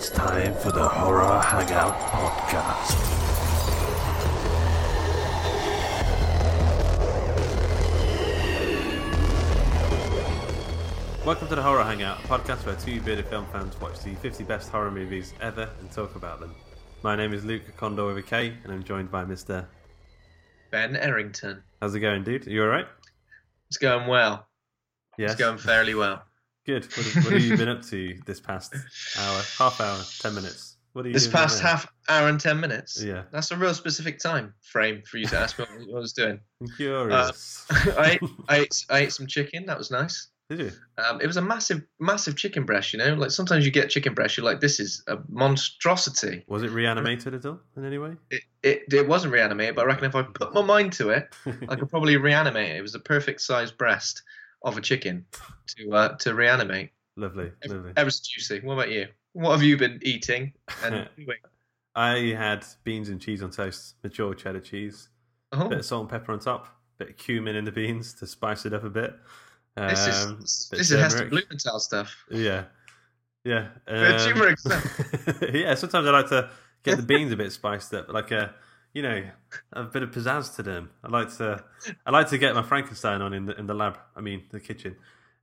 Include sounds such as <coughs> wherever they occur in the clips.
It's time for the Horror Hangout Podcast. Welcome to the Horror Hangout, a podcast where two bearded film fans watch the 50 best horror movies ever and talk about them. My name is Luke Kondor with a K, and I'm joined by Mr. Ben Errington. How's it going, dude? Are you alright? It's going well. Yes. It's going fairly well. Good. What have, what have you <laughs> been up to this past hour, half hour, ten minutes? What are you This past half hour and ten minutes. Yeah. That's a real specific time frame for you to ask me what I was doing. I'm curious. I ate, I ate, <laughs> I ate some chicken. That was nice. Did you? Um, it was a massive, massive chicken breast. You know, like sometimes you get chicken breast, you're like, this is a monstrosity. Was it reanimated at all in any way? It, it, it wasn't reanimated, but I reckon if I put my mind to it, I could <laughs> probably reanimate it. It was a perfect sized breast of a chicken to uh, to reanimate. lovely, lovely. Ever so juicy. What about you? What have you been eating? And <laughs> I had beans and cheese on toast, mature cheddar cheese, oh, bit of salt and pepper on top, bit of cumin in the beans to spice it up a bit. this Um, is bit this is Heston. Blumenthal stuff. Yeah, yeah. Um, turmeric stuff. <laughs> yeah, sometimes I like to get the <laughs> beans a bit spiced up, like a you know a bit of pizzazz to them. I like to I like to get my Frankenstein on in the in the lab. I mean the kitchen,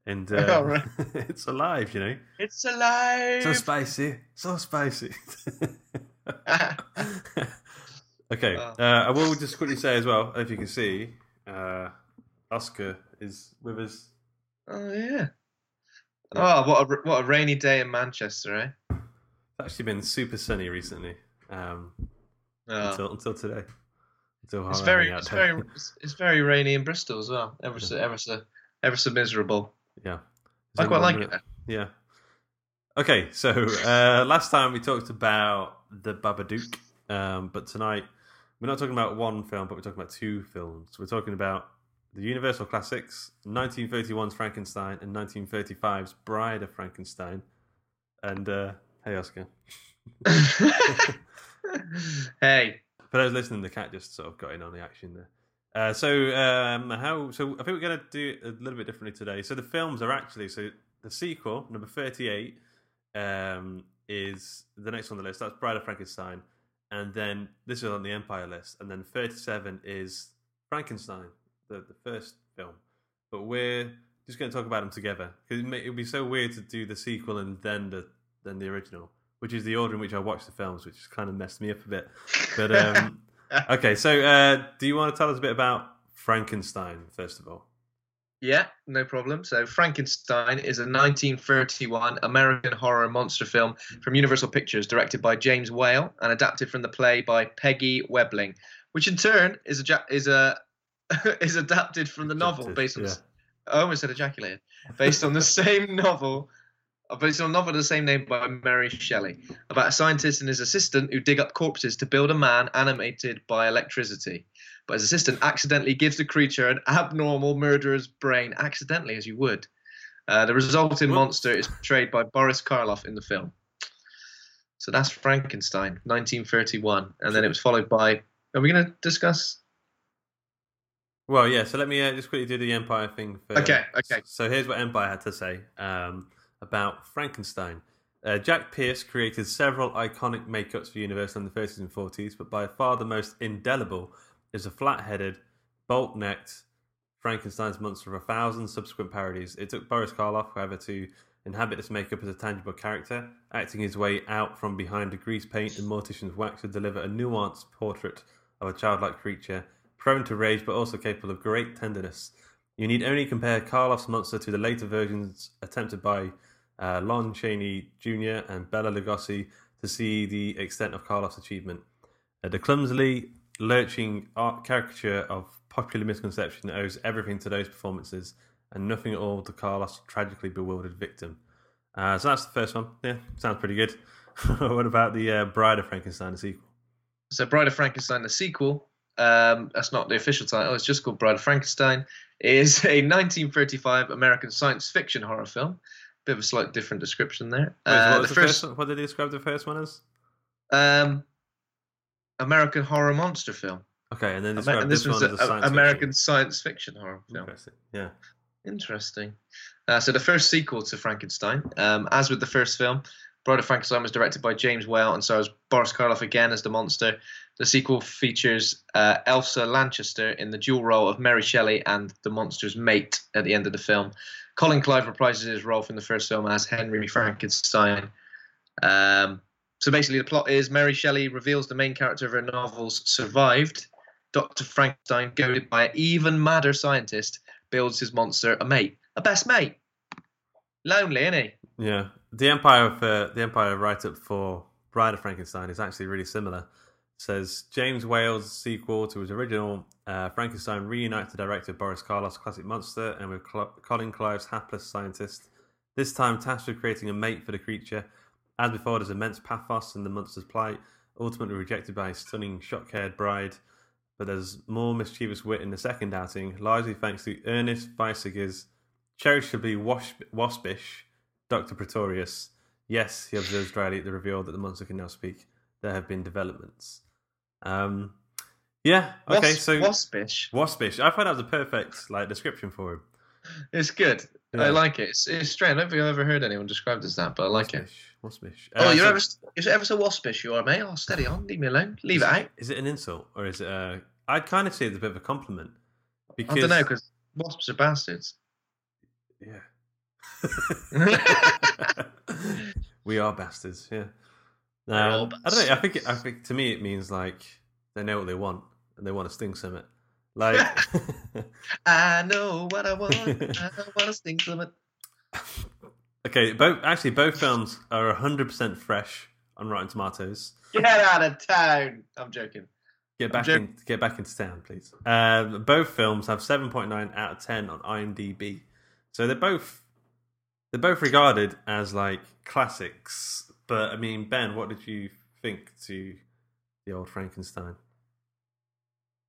and <laughs> uh, Oh, right. <laughs> it's alive, you know. It's alive. So spicy, so spicy. <laughs> okay, Oh. uh, I will just quickly say as well, if you can see, uh, Oscar is with us. oh yeah. Oh, what a what a rainy day in Manchester, eh? It's actually been super sunny recently, um, Oh. until until today. Until It's very it's very <laughs> it's, it's very rainy in Bristol as well. Ever so ever so ever so miserable. yeah. I quite like it. Yeah. Okay, so uh, <laughs> last time we talked about the Babadook, um, but tonight we're not talking about one film, but we're talking about two films. We're talking about the Universal classics, 1931's Frankenstein and 1935's Bride of Frankenstein. And uh, hey, Oscar. <laughs> <laughs> hey, For those listening, the cat just sort of got in on the action there. Uh, so um, how? So I think we're going to do it a little bit differently today. So the films are actually so the sequel number thirty-eight um, is the next on the list. That's Bride of Frankenstein, and then this is on the Empire list, and then thirty-seven is Frankenstein, the the first film. But we're just going to talk about them together because it would be so weird to do the sequel and then the then the original, which is the order in which I watched the films, which has kind of messed me up a bit. But <laughs> um, okay, so uh, do you want to tell us a bit about Frankenstein first of all? Yeah, no problem. So Frankenstein is a 1931 American horror monster film from Universal Pictures, directed by James Whale and adapted from the play by Peggy Webling, which in turn is a is a <laughs> is adapted from the novel based on. yeah. the- I almost said ejaculated. Based on the <laughs> same novel. Based on a novel of the same name by Mary Shelley, about a scientist and his assistant who dig up corpses to build a man animated by electricity but his assistant accidentally gives the creature an abnormal murderer's brain, accidentally, as you would. Uh, the resulting Whoops. monster is portrayed by Boris Karloff in the film. So that's Frankenstein, 1931, and then it was followed by. Are we going to discuss? Well, yeah. So let me uh, just quickly do the Empire thing. First. Okay, okay. So here's what Empire had to say um, about Frankenstein. Uh, Jack Pierce created several iconic makeups for Universal in the 30s and 40s, but by far the most indelible is a flat-headed, bolt-necked Frankenstein's monster of a thousand subsequent parodies. It took Boris Karloff, however, to inhabit this makeup as a tangible character, acting his way out from behind a grease paint and mortician's wax to deliver a nuanced portrait of a childlike creature, prone to rage but also capable of great tenderness. You need only compare Karloff's monster to the later versions attempted by uh, Lon Chaney Jr. and Bela Lugosi to see the extent of Karloff's achievement. Uh, the clumsily lurching art caricature of popular misconception owes everything to those performances and nothing at all to Karloff's tragically bewildered victim. Uh, so that's the first one. Yeah, sounds pretty good. <laughs> what about the uh, Bride of Frankenstein, the sequel? So, Bride of Frankenstein, the sequel, um, that's not the official title, it's just called Bride of Frankenstein, is a <laughs> 1935 American science fiction horror film. Bit of a slight different description there. Wait, Uh, what, the first, first what did they describe the first one as? um, American horror monster film. Okay, and then describe and this, this was one a, as a science American fiction. science fiction horror film. Interesting. Yeah. Interesting. Uh, so the first sequel to Frankenstein, um, as with the first film, Bride of Frankenstein was directed by James Whale and stars Boris Karloff again as the monster. The sequel features uh, Elsa Lanchester in the dual role of Mary Shelley and the monster's mate at the end of the film. Colin Clive reprises his role from the first film as Henry Frankenstein. Um, so basically, the plot is Mary Shelley reveals the main character of her novels survived. Dr. Frankenstein, goaded by an even madder scientist, builds his monster a mate, a best mate. Lonely, isn't he? Yeah, the Empire of uh, the Empire write up for Bride of Frankenstein is actually really similar. Says James Whale's sequel to his original uh, Frankenstein reunites the director Boris Karloff's classic monster and with Cl- Colin Clive's hapless scientist. This time tasked with creating a mate for the creature. As before, there's immense pathos in the monster's plight, ultimately rejected by his stunning, shock-haired bride. But there's more mischievous wit in the second outing, largely thanks to Ernest Thesiger's cherishly wasp- waspish Dr. Pretorius. Yes, he observes dryly at the reveal that the monster can now speak. There have been developments. Um, yeah, okay, Wasp- so waspish. waspish. I thought that was a perfect like description for him. It's good. Yeah. I like it. It's, it's strange. I don't think I've ever heard anyone described as that, but I like it. Waspish. Waspish. Oh, Uh, you're so- ever, ever so waspish you are, mate? Oh, steady on. Leave me alone. Leave it out. Is it an insult or is it? A, I'd kind of see it as a bit of a compliment. Because I don't know, because wasps are bastards. yeah, <laughs> <laughs> we are bastards. Yeah. Um, I don't know. I think. It, I think to me it means like they know what they want and they want to sting summit. Like. <laughs> <laughs> I know what I want. I <laughs> want to sting summit. okay. Both actually both films are hundred percent fresh on Rotten Tomatoes. Get out of town. I'm joking. Get back joking. in, get back into town, please. Um, both films have seven point nine out of ten on IMDb, so they're both they're both regarded as like classics. But I mean, Ben, what did you think to the old Frankenstein?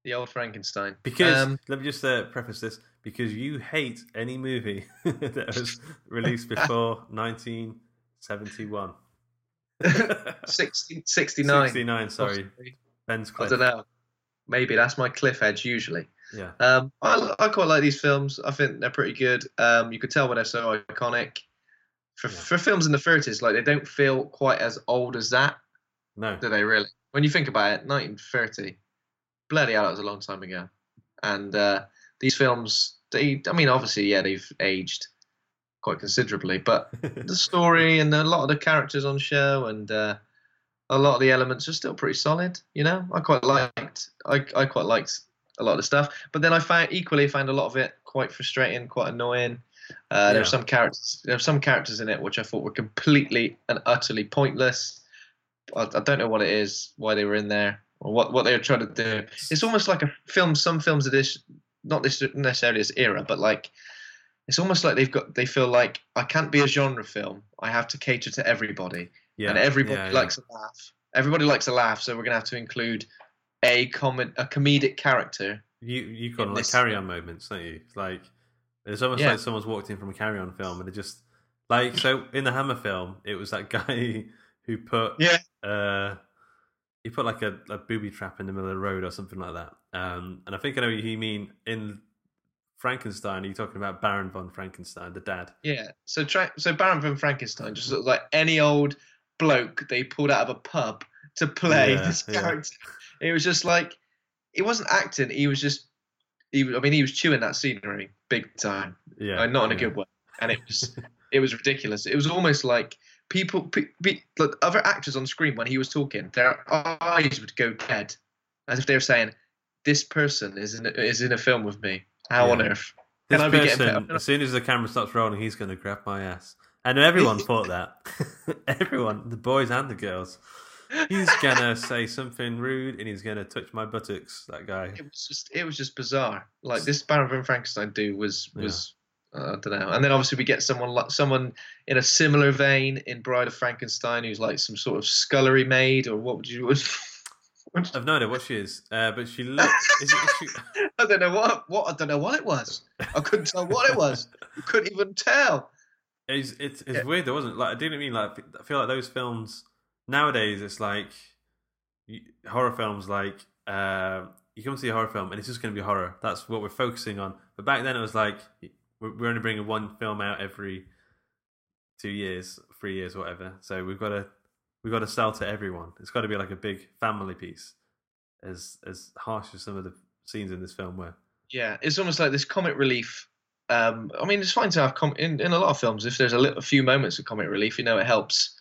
The old Frankenstein. Because Um, let me just uh, preface this: because you hate any movie <laughs> that was released <laughs> before nineteen seventy one. <laughs> 60, 69. 69, sorry. possibly. Ben's I cliff. don't know. Maybe that's my cliff edge usually. Yeah. Um, I, I quite like these films. I think they're pretty good. Um, you could tell when they're so iconic. For, Yeah. for films in the 30s, like they don't feel quite as old as that, No. do they really? When you think about it, 1930, bloody hell, that was a long time ago. And uh, these films, they, I mean, obviously, yeah, they've aged quite considerably, but <laughs> the story and a lot of the characters on show and uh, a lot of the elements are still pretty solid. You know, I quite liked I, I quite liked a lot of the stuff, but then I found equally found a lot of it quite frustrating, quite annoying. Uh, There Yeah. were some characters there were some characters in it which I thought were completely and utterly pointless. I, I don't know what it is, why they were in there, or what what they were trying to do. It's almost like a film. Some films of this, not this necessarily this era, but like it's almost like they've got they feel like I can't be a genre film. I have to cater to everybody, yeah. and everybody yeah, yeah. likes a laugh. Everybody likes a laugh, so we're gonna have to include a common a comedic character. You you them like this- carry on moments, don't you? Like it's almost Yeah. like someone's walked in from a carry on film and they just like so in the Hammer film, it was that <laughs> guy who put Yeah. uh, he put like a, a booby trap in the middle of the road or something like that. Um, and I think I know you mean in Frankenstein. Are you talking about Baron von Frankenstein, the dad? Yeah. So tra- so Baron von Frankenstein just looks like any old bloke they pulled out of a pub to play Yeah, this yeah. character. It was just like he wasn't acting. He was just. He, I mean, he was chewing that scenery big time, Yeah, not in a yeah. good way, and it was <laughs> it was ridiculous. It was almost like people, pe- pe- like other actors on screen when he was talking, their eyes would go dead, as if they were saying, "This person is in a, is in a film with me. How on earth This can I be getting person, as soon as the camera stops rolling, he's going to grab my ass. And everyone <laughs> thought that. <laughs> everyone, the boys and the girls. He's gonna say something rude and he's gonna touch my buttocks. That guy. it was just it was just bizarre. Like this Baron von Frankenstein dude was Yeah. was uh, I don't know. And then obviously we get someone like someone in a similar vein in Bride of Frankenstein who's like some sort of scullery maid or what would you? <laughs> what- I've no idea what she is, uh, but she looks. Is it, is she, <laughs> I don't know what what I don't know what it was. I couldn't tell what it was. I <laughs> couldn't even tell. It's it's, it's Yeah. weird though, wasn't it? Like I didn't mean like I feel like those films nowadays. It's like horror films. Like uh, you come see a horror film and it's just going to be horror. That's what we're focusing on. But back then it was like we're we're only bringing one film out every two years, three years, whatever. So we've got to we've got to sell to everyone. It's got to be like a big family piece. As as harsh as some of the scenes in this film were. Yeah, it's almost like this comic relief. Um, I mean, it's fine to have com- in in a lot of films. If there's a, little, a few moments of comic relief, you know, it helps.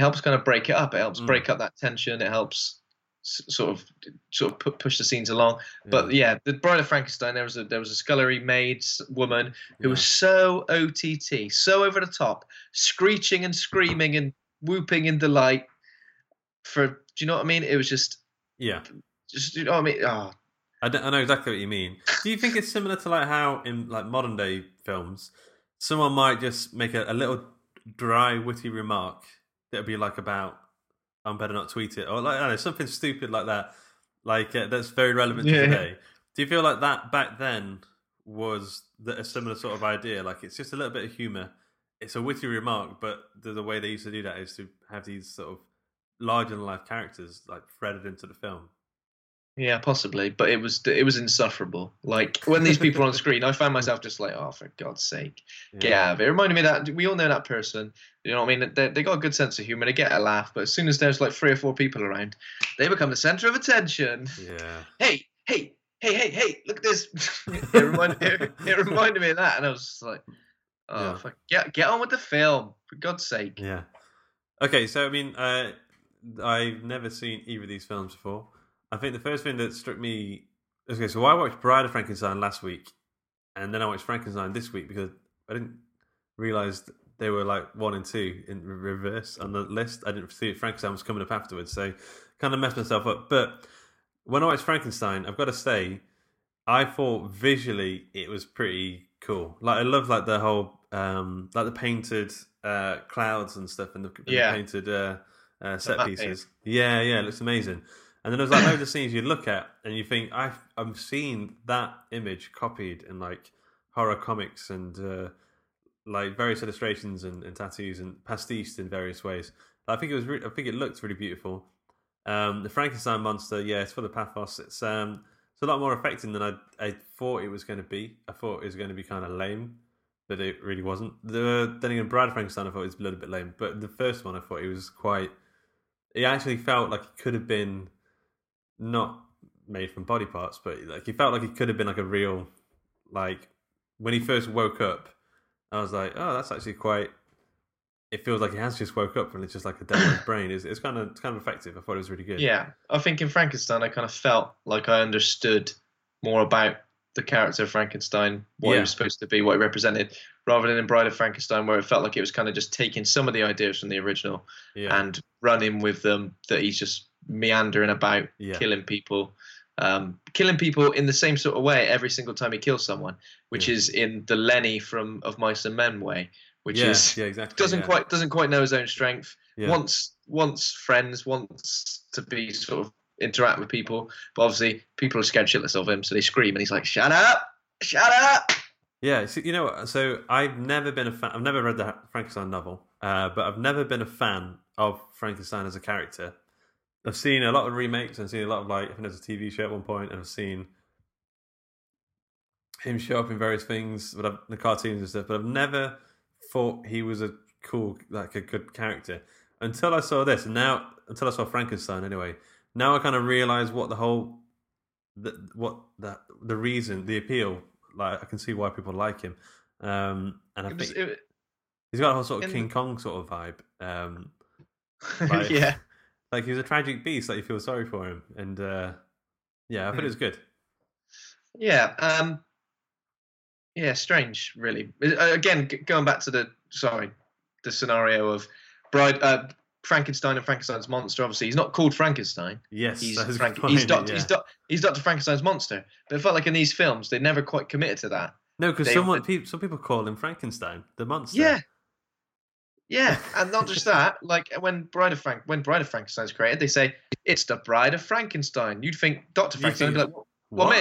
It helps kind of break it up. It helps Mm. break up that tension. It helps s- sort of sort of pu- push the scenes along. But yeah, the Bride of Frankenstein. There was a there was a scullery maid woman who was so OTT, so over the top, screeching and screaming and whooping in delight. For do you know what I mean? It was just yeah. just you know what I mean. Oh, I, I know exactly what you mean. Do you think it's similar to like how in like modern day films, someone might just make a, a little dry, witty remark that'll be like about "I'm better not tweet it" or like I don't know something stupid like that, like uh, that's very relevant to Yeah. today. Do you feel like that back then was the, a similar sort of idea? Like it's just a little bit of humor. It's a witty remark, but the, the way they used to do that is to have these sort of larger than life characters like threaded into the film. Yeah, possibly, but it was it was insufferable. Like when these people are on screen, I found myself just like, oh, for God's sake, get Yeah. out of it. It reminded me that we all know that person. You know what I mean? They they got a good sense of humor. They get a laugh, but as soon as there's like three or four people around, they become the center of attention. Yeah. Hey, hey, hey, hey, hey! Look at this. <laughs> it, reminded, it, it reminded me of that, and I was just like, oh, Yeah. fuck, get get on with the film for God's sake. Yeah. Okay, so I mean, uh, I've never seen either of these films before. I think the first thing that struck me. Okay, so I watched Bride of Frankenstein last week, and then I watched Frankenstein this week because I didn't realize they were like one and two in reverse on the list. I didn't see it. Frankenstein was coming up afterwards, so kind of messed myself up. But when I watched Frankenstein, I've got to say, I thought visually it was pretty cool. Like I love like the whole um like the painted uh clouds and stuff and the, and the painted uh, uh set pieces. Yeah, yeah, it looks amazing. And then there's like loads of scenes you look at and you think I've I'm seeing that image copied in like horror comics and uh like various illustrations and, and tattoos and pastiched in various ways. I think it was re- I think it looked really beautiful. Um, the Frankenstein monster, yeah, it's full of pathos. It's um, it's a lot more affecting than I I thought it was going to be. I thought it was going to be kind of lame, but it really wasn't. The then again, Brad Frankenstein, I thought it was a little bit lame, but the first one, I thought it was quite. It actually felt like it could have been not made from body parts, but like he felt like he could have been like a real, like when he first woke up, I was like, oh, that's actually quite. It feels like he has just woke up and it's just like a dead <clears throat> brain. It's, it's kind of it's kind of effective. I thought it was really good. Yeah, I think in Frankenstein, I kind of felt like I understood more about the character of Frankenstein, what he was supposed to be, what he represented, rather than in Bride of Frankenstein, where it felt like it was kind of just taking some of the ideas from the original yeah, and running with them. That he's just meandering about, Yeah. killing people, um, killing people in the same sort of way every single time he kills someone, which Yeah. is in the Lenny from Of Mice and Men way, which yeah, is yeah, exactly. doesn't quite doesn't quite know his own strength wants wants friends wants to be sort of interact with people but obviously people are scared shitless of him so they scream and he's like shut up shut up Yeah, so, you know, so I've never been a fan. I've never read the Frankenstein novel, uh, but I've never been a fan of Frankenstein as a character. I've seen a lot of remakes and seen a lot of like I think there's a TV show at one point, and I've seen him show up in various things, but I've, the cartoons and stuff. But I've never thought he was a cool, like a good character until I saw this. And now, until I saw Frankenstein, anyway. Now I kind of realize what the whole, the, what the the reason, the appeal. Like I can see why people like him. Um, and I was- think it- he's got a whole sort of in- King Kong sort of vibe. Um, <laughs> Like- yeah. Like he's a tragic beast. Like you feel sorry for him, and uh, yeah, I thought it was good. Yeah. Um, yeah, strange, really. Again, going back to the sorry, the scenario of Bride, uh, Frankenstein and Frankenstein's monster. Obviously, he's not called Frankenstein. Yes, He's Frank, he's, Doctor, yeah. he's, doc, he's Doctor Frankenstein's monster. But it felt like in these films they never quite committed to that. no, because they- someone, pe- some people call him Frankenstein, the monster. Yeah. Yeah, and not just that. Like when Bride of Frank, when Bride of Frankenstein's created, they say it's the Bride of Frankenstein. You'd think Doctor Frankenstein would be like, "Well, What?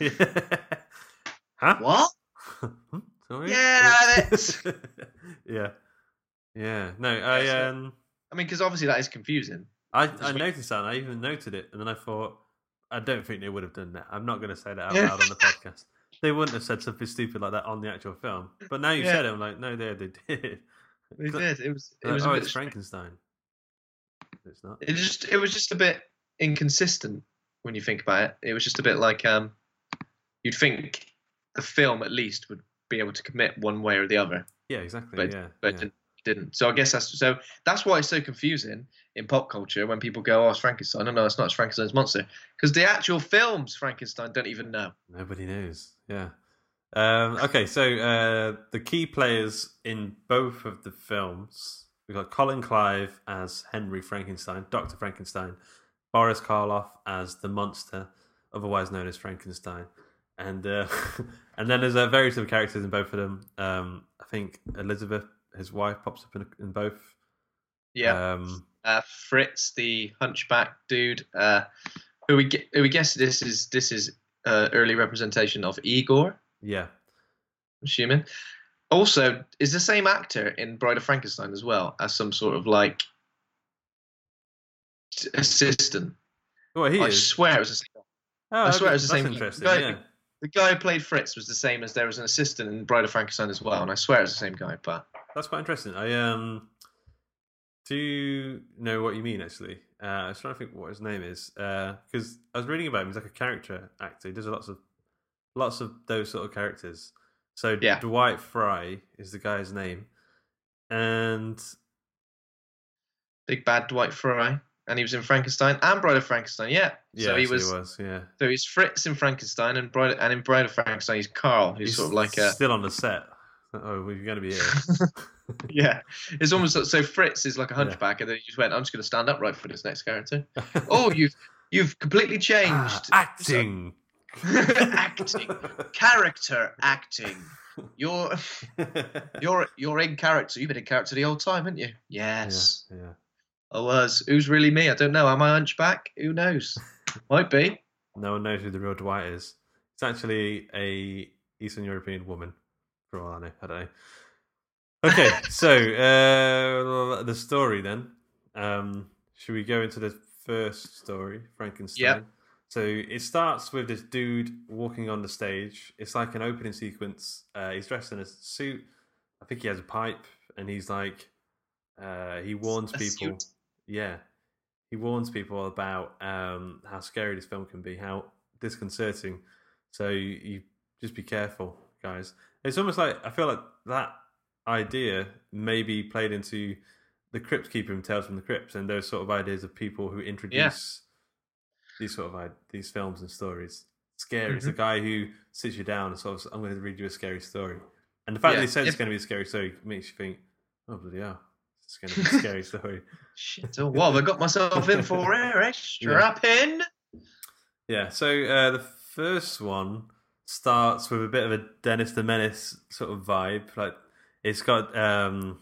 me? <laughs> huh? What? <laughs> Hmm? Sorry? Yeah, that's- <laughs> yeah, yeah. No, I um, I mean, because obviously that is confusing. I, I noticed that. and I even noted it, and then I thought, I don't think they would have done that. I'm not going to say that out loud on the podcast. They wouldn't have said something stupid like that on the actual film. But now you Yeah. said it, I'm like, no, they they did. They did. It was. It Like, was. oh, it's Frankenstein. It's not. it just. It was just a bit inconsistent when you think about it. It was just a bit like um, you'd think the film at least would be able to commit one way or the other, Yeah, exactly. but yeah, but yeah. didn't, didn't. So I guess that's so. That's why it's so confusing in pop culture when people go, "Oh, it's Frankenstein." No, no, it's not. It's Frankenstein's monster because the actual films Frankenstein don't even know. Nobody knows. Yeah. Um, okay, so uh, the key players in both of the films we've got Colin Clive as Henry Frankenstein, Doctor Frankenstein, Boris Karloff as the monster, otherwise known as Frankenstein, and uh, <laughs> and then there's uh, various other characters in both of them. Um, I think Elizabeth, his wife, pops up in, in both. Yeah. Um, uh, Fritz, the hunchback dude, uh, who we who we guess this is this is uh, early representation of Igor. Yeah. I'm assuming. Also, is the same actor in Bride of Frankenstein as well as some sort of like assistant. Well, he I is. swear it was the same. Oh, I swear okay, it's the that's same interesting. guy. Yeah. The guy who played Fritz was the same as there was an assistant in Bride of Frankenstein as well, and I swear it's the same guy. But That's quite interesting. I um do know what you mean actually. Uh, I was trying to think what his name is because I was reading about him. He's like a character actor. He does lots of lots of those sort of characters. So Yeah. Dwight Frye is the guy's name, and big bad Dwight Frye, and he was in Frankenstein and Bride of Frankenstein. Yeah, yeah, so he was. was yeah. So he's Fritz in Frankenstein, and Bride and in Bride of Frankenstein he's Carl, who's He's sort of like a still on the set. Oh, we're going to be here. <laughs> yeah. It's almost like- so Fritz is like a Yeah. hunchback, and then he just went, "I'm just going to stand upright for this next character." <laughs> oh, you've you've completely Ah, changed acting. Acting, character acting. You're <laughs> you're you're in character. You've been in character the whole time, haven't you? Yes, yeah, yeah. I was. Who's really me? I don't know. Am I hunchback? Who knows? Might be. No one knows who the real Dwight is. It's actually a Eastern European woman, for all I know. I don't know. Okay, <laughs> so uh, the story then. Um, should we go into the first story, Frankenstein? Yep. So it starts with this dude walking on the stage. It's like an opening sequence. Uh, he's dressed in a suit. I think he has a pipe, and he's like, uh, he warns A people. suit. Yeah, he warns people about um, how scary this film can be, how disconcerting. So you, you just be careful, guys. It's almost like I feel like that idea maybe played into the Crypt Keeper Tales from the Crypt, and those sort of ideas of people who introduce these sort of these films and stories. Scary. It's the guy who sits you down and sort of, I'm going to read you a scary story. And the fact that Yeah, he says it's going to be a scary story makes you think, oh bloody hell, it's going to be a <laughs> scary story. Shit, oh, what have I got myself in for <laughs> here? Eh? Strap in. Yeah, so uh, the first one starts with a bit of a Dennis the Menace sort of vibe. Like it's got um,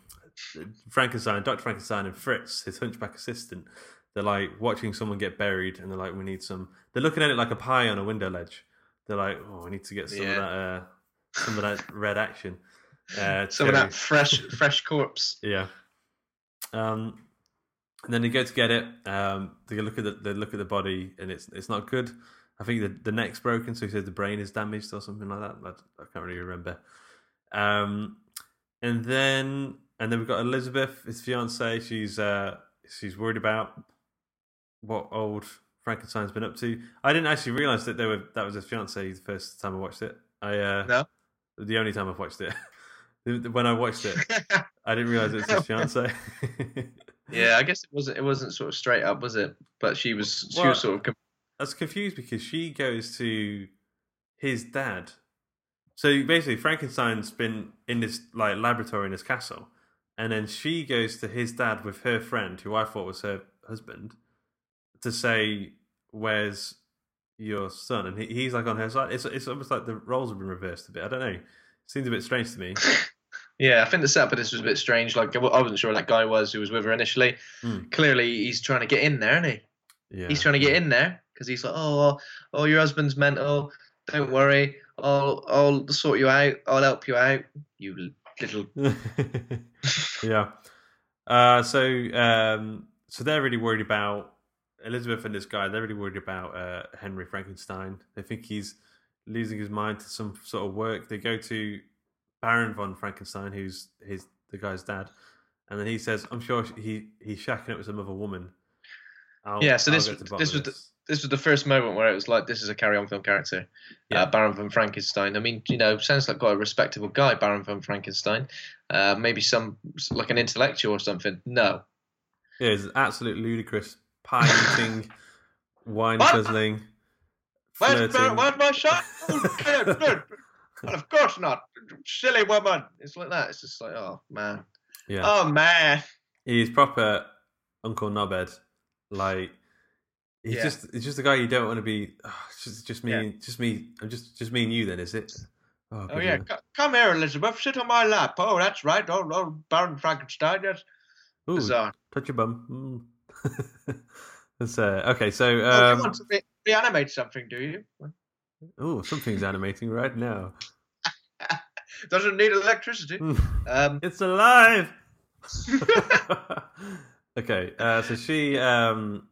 Frankenstein, Doctor Frankenstein, and Fritz, his hunchback assistant. They're like watching someone get buried, and they're like, "We need some." They're looking at it like a pie on a window ledge. They're like, "Oh, we need to get some of that, uh, some of that red action." Uh, <laughs> Some of that fresh fresh corpse. yeah. Um, and then they go to get it. Um, they look at the they look at the body, and it's it's not good. I think the the neck's broken, so he says the brain is damaged or something like that. I, I can't really remember. Um, and then and then we've got Elizabeth, his fiance. She's uh, she's worried about what old Frankenstein's been up to. I didn't actually realize that they were that was his fiance the first time I watched it. I uh, No? the only time I've watched it. <laughs> when I watched it, <laughs> I didn't realize it was his fiance. <laughs> yeah, I guess it wasn't. It wasn't sort of straight up, was it? But she was. She Well, was sort of. com- I was confused because she goes to his dad. So basically, Frankenstein's been in this like laboratory in his castle, and then she goes to his dad with her friend, who I thought was her husband, to say, "Where's your son?" And he, he's like on her side. It's it's almost like the roles have been reversed a bit. I don't know. It seems a bit strange to me. <laughs> Yeah, I think the setup of this was a bit strange. Like I wasn't sure that guy was who was with her initially. Hmm. Clearly, he's trying to get in there, isn't he? Yeah, He's trying to get in there because he's like, oh, oh, your husband's mental. Don't worry, I'll, I'll sort you out. I'll help you out. You little. <laughs> yeah. Uh, so um, so they're really worried about Elizabeth and this guy. They're really worried about uh, Henry Frankenstein. They think he's losing his mind to some sort of work. They go to Baron von Frankenstein, who's his the guy's dad, and then he says, "I'm sure he he's shacking up with some other woman." I'll, Yeah, so I'll this- this was the- This was the first moment where it was like, this is a carry-on film character, Yeah. uh, Baron von Frankenstein. I mean, you know, sounds like quite a respectable guy, Baron von Frankenstein. Uh, maybe some like an intellectual or something. No, Yeah, it's absolute ludicrous pie eating, wine What? guzzling, Where's, flirting. where's my son? Oh, good, good. Well, of course not. Silly woman. It's like that. It's just like, oh man. Yeah. Oh man. He's proper Uncle Nobed. Like he's Yeah. just he's just a guy you don't want to be. Oh, just just me, Yeah. just me, I'm just just me and you. Then is it? Oh good yeah. C- come here, Elizabeth. Sit on my lap. Oh, that's right. Oh, oh Baron Frankenstein. That's Ooh, bizarre. touch your bum. Mm. <laughs> That's uh, okay. So oh, you um, want to re- reanimate something, do you? <laughs> oh, something's animating right now. <laughs> Doesn't need electricity. Mm. Um, It's alive. okay, uh, so she, um,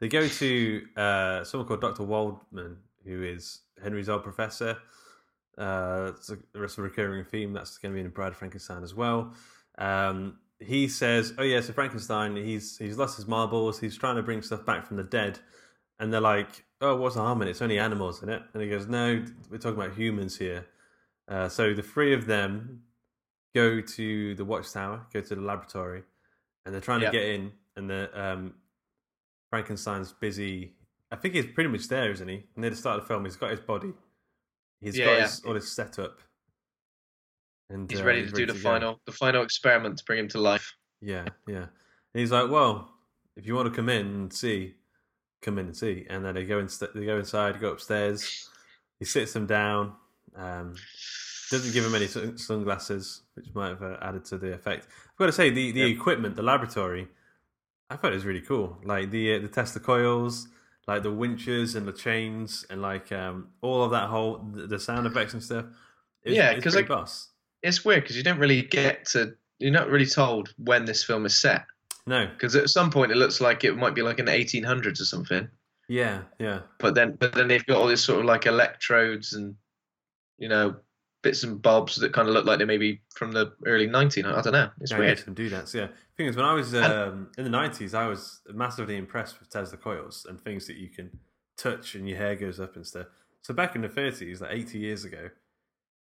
they go to uh, someone called Doctor Waldman, who is Henry's old professor. Uh, it's a, it's a recurring theme that's going to be in Bride of Frankenstein as well. Um, he says, "Oh yeah, so Frankenstein, he's he's lost his marbles. He's trying to bring stuff back from the dead." And they're like, "Oh, what's the harm in it? It's only animals in it." And he goes, "No, we're talking about humans here." Uh, so the three of them go to the watchtower, go to the laboratory, and they're trying Yeah. to get in. And the um, Frankenstein's busy. I think he's pretty much there, isn't he? Near the start of the film, he's got his body. He's Yeah, got yeah. his all his setup. And he's uh, ready to do the go. final, the final experiment to bring him to life. Yeah, yeah. And he's like, "Well, if you want to come in and see, come in and see." And then they go in. They go inside. Go upstairs. He sits them down. Um, doesn't give him any sun- sunglasses, which might have uh, added to the effect. I've got to say, the, the equipment, the laboratory, I thought it was really cool. Like the uh, the Tesla coils, like the winches and the chains, and like um, all of that whole the, the sound effects and stuff. It was, Yeah, because was 'cause, pretty like- boss. It's weird because you don't really get to. You're not really told when this film is set No, because at some point it looks like it might be like in the 1800s or something. yeah, yeah. but then but then they've got all this sort of like electrodes and you know bits and bobs that kind of look like they may be from the early 19 I don't know it's Yeah, weird Some doodads, yeah. Thing is, when I was um, in the nineties, I was massively impressed with Tesla coils and things that you can touch and your hair goes up and stuff. So back in the thirties, like eighty years ago,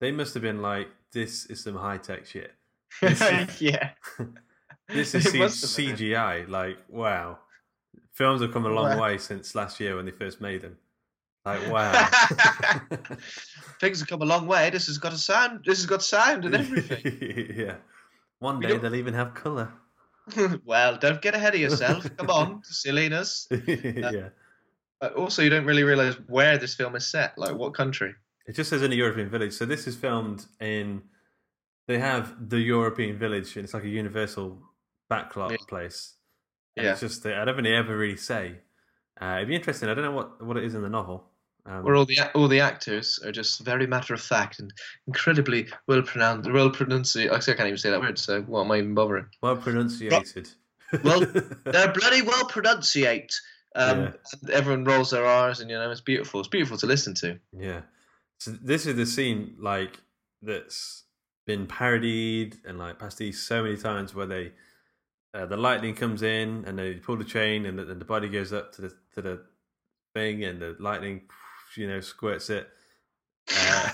they must have been like, "This is some high tech shit. <laughs> This is- <laughs> yeah <laughs> This is C- must have been. CGI. Like, wow, films have come a long Wow. way since last year when they first made them. Like, wow." things have come a long way this has got a sound this has got sound and everything yeah. One day they'll even have color. well don't get ahead of yourself come on silliness yeah. Uh, also you don't really realize where this film is set like what country It just says in a European village. So this is filmed in. They have the European village, and it's like a universal backlot Yeah. place. And yeah It's just I don't think they ever really say. Uh, it'd be interesting. I don't know what, what it is in the novel. Um, where all the all the actors are just very matter of fact and incredibly well pronounced well pronounced Actually, I can't even say that word so what am I even bothering well pronunciated. Well, <laughs> they're bloody well pronunciate. Um, Yeah. everyone rolls their R's, and you know it's beautiful. It's beautiful to listen to. Yeah. So this is the scene like that's been parodied and like pastiche so many times where they uh, the lightning comes in and they pull the chain and then the body goes up to the to the thing and the lightning you know squirts it uh,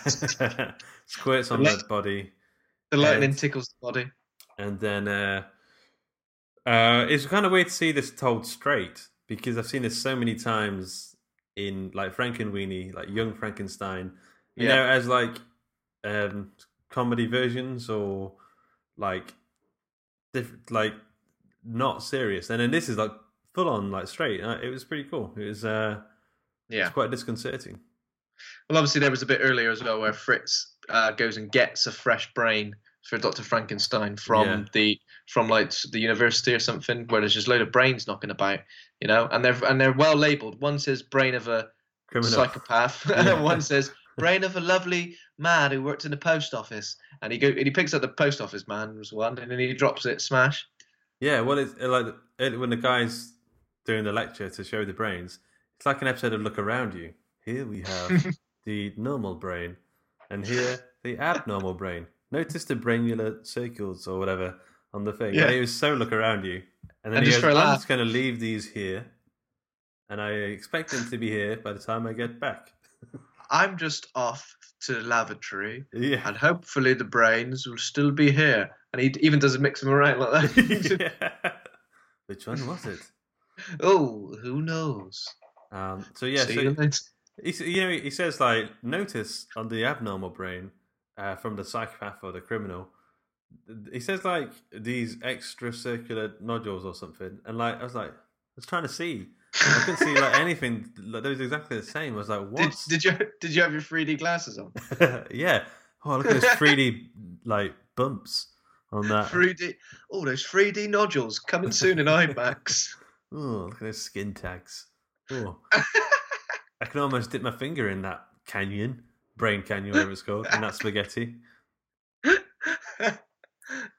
<laughs> squirts on the body The lightning And- tickles the body. and then uh, uh, it's kind of weird to see this told straight because I've seen this so many times in like Frankenweenie, like Young Frankenstein, you Yeah. know, as like um, comedy versions or like diff- like not serious. And then this is like full on like straight. It was pretty cool. It was uh, Yeah. it's quite disconcerting. Well, obviously there was a bit earlier as well where Fritz uh, goes and gets a fresh brain for Doctor Frankenstein from Yeah. the from like the university or something, where there's just a load of brains knocking about, you know, and they're and they're well labelled. One says brain of a Criminal. psychopath, <laughs> Yeah. and <laughs> one says brain of a lovely man who worked in the post office. And he go and he picks up the post office man was one, and then he drops it, smash. Yeah, well, it's like when the guy's doing the lecture to show the brains, it's like an episode of Look Around You. Here we have <laughs> the normal brain, and here the abnormal brain. Notice the branular circles or whatever on the thing. Yeah. It was so Look Around You, and then And he just goes, "I'm laugh." just going to leave these here, and I expect them to be here by the time I get back." I'm just off to the lavatory, yeah. and hopefully the brains will still be here. And he even does mix them around like that. <laughs> Yeah. <laughs> Which one was it? oh, who knows? Um, so yeah, See so you. He's, you know, he says like, notice on the abnormal brain uh, from the psychopath or the criminal. He says like these extra circular nodules or something, and like I was like, I was trying to see. I couldn't see like <laughs> anything. Like, they was exactly the same. I was like, what? did you did you have your 3D glasses on? <laughs> yeah. Oh, look at those 3D like bumps on that. 3D. Oh, those 3D nodules coming soon in IMAX. <laughs> Oh, look at those skin tags. Oh. I can almost dip my finger in that canyon, brain canyon, whatever it's called, in that spaghetti.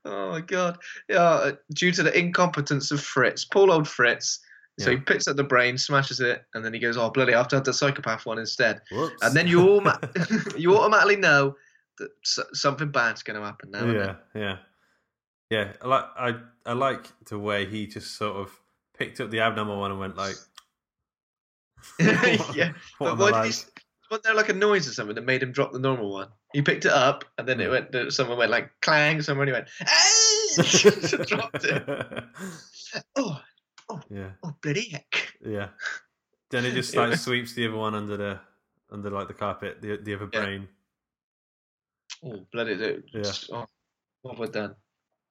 oh my god! Yeah, uh, due to the incompetence of Fritz, poor old Fritz. So he picks up the brain, smashes it, and then he goes, "Oh bloody! I have to have the psychopath one instead." Whoops. And then you all <laughs> <laughs> you automatically know that s- something bad's going to happen now. yeah, yeah, yeah. I like I I like the way he just sort of picked up the abnormal one and went like, <laughs> yeah. what But why I did he, like? s- wasn't there like a noise or something that made him drop the normal one? He picked it up, and then it went. Someone went like clang. Someone he went. "Ah!" dropped it. Oh, yeah, oh, bloody heck! yeah. Then it just <laughs> like was- sweeps the other one under the under like the carpet, the the other Yeah. brain. Oh, bloody! dude. Yeah. Oh, what have I done?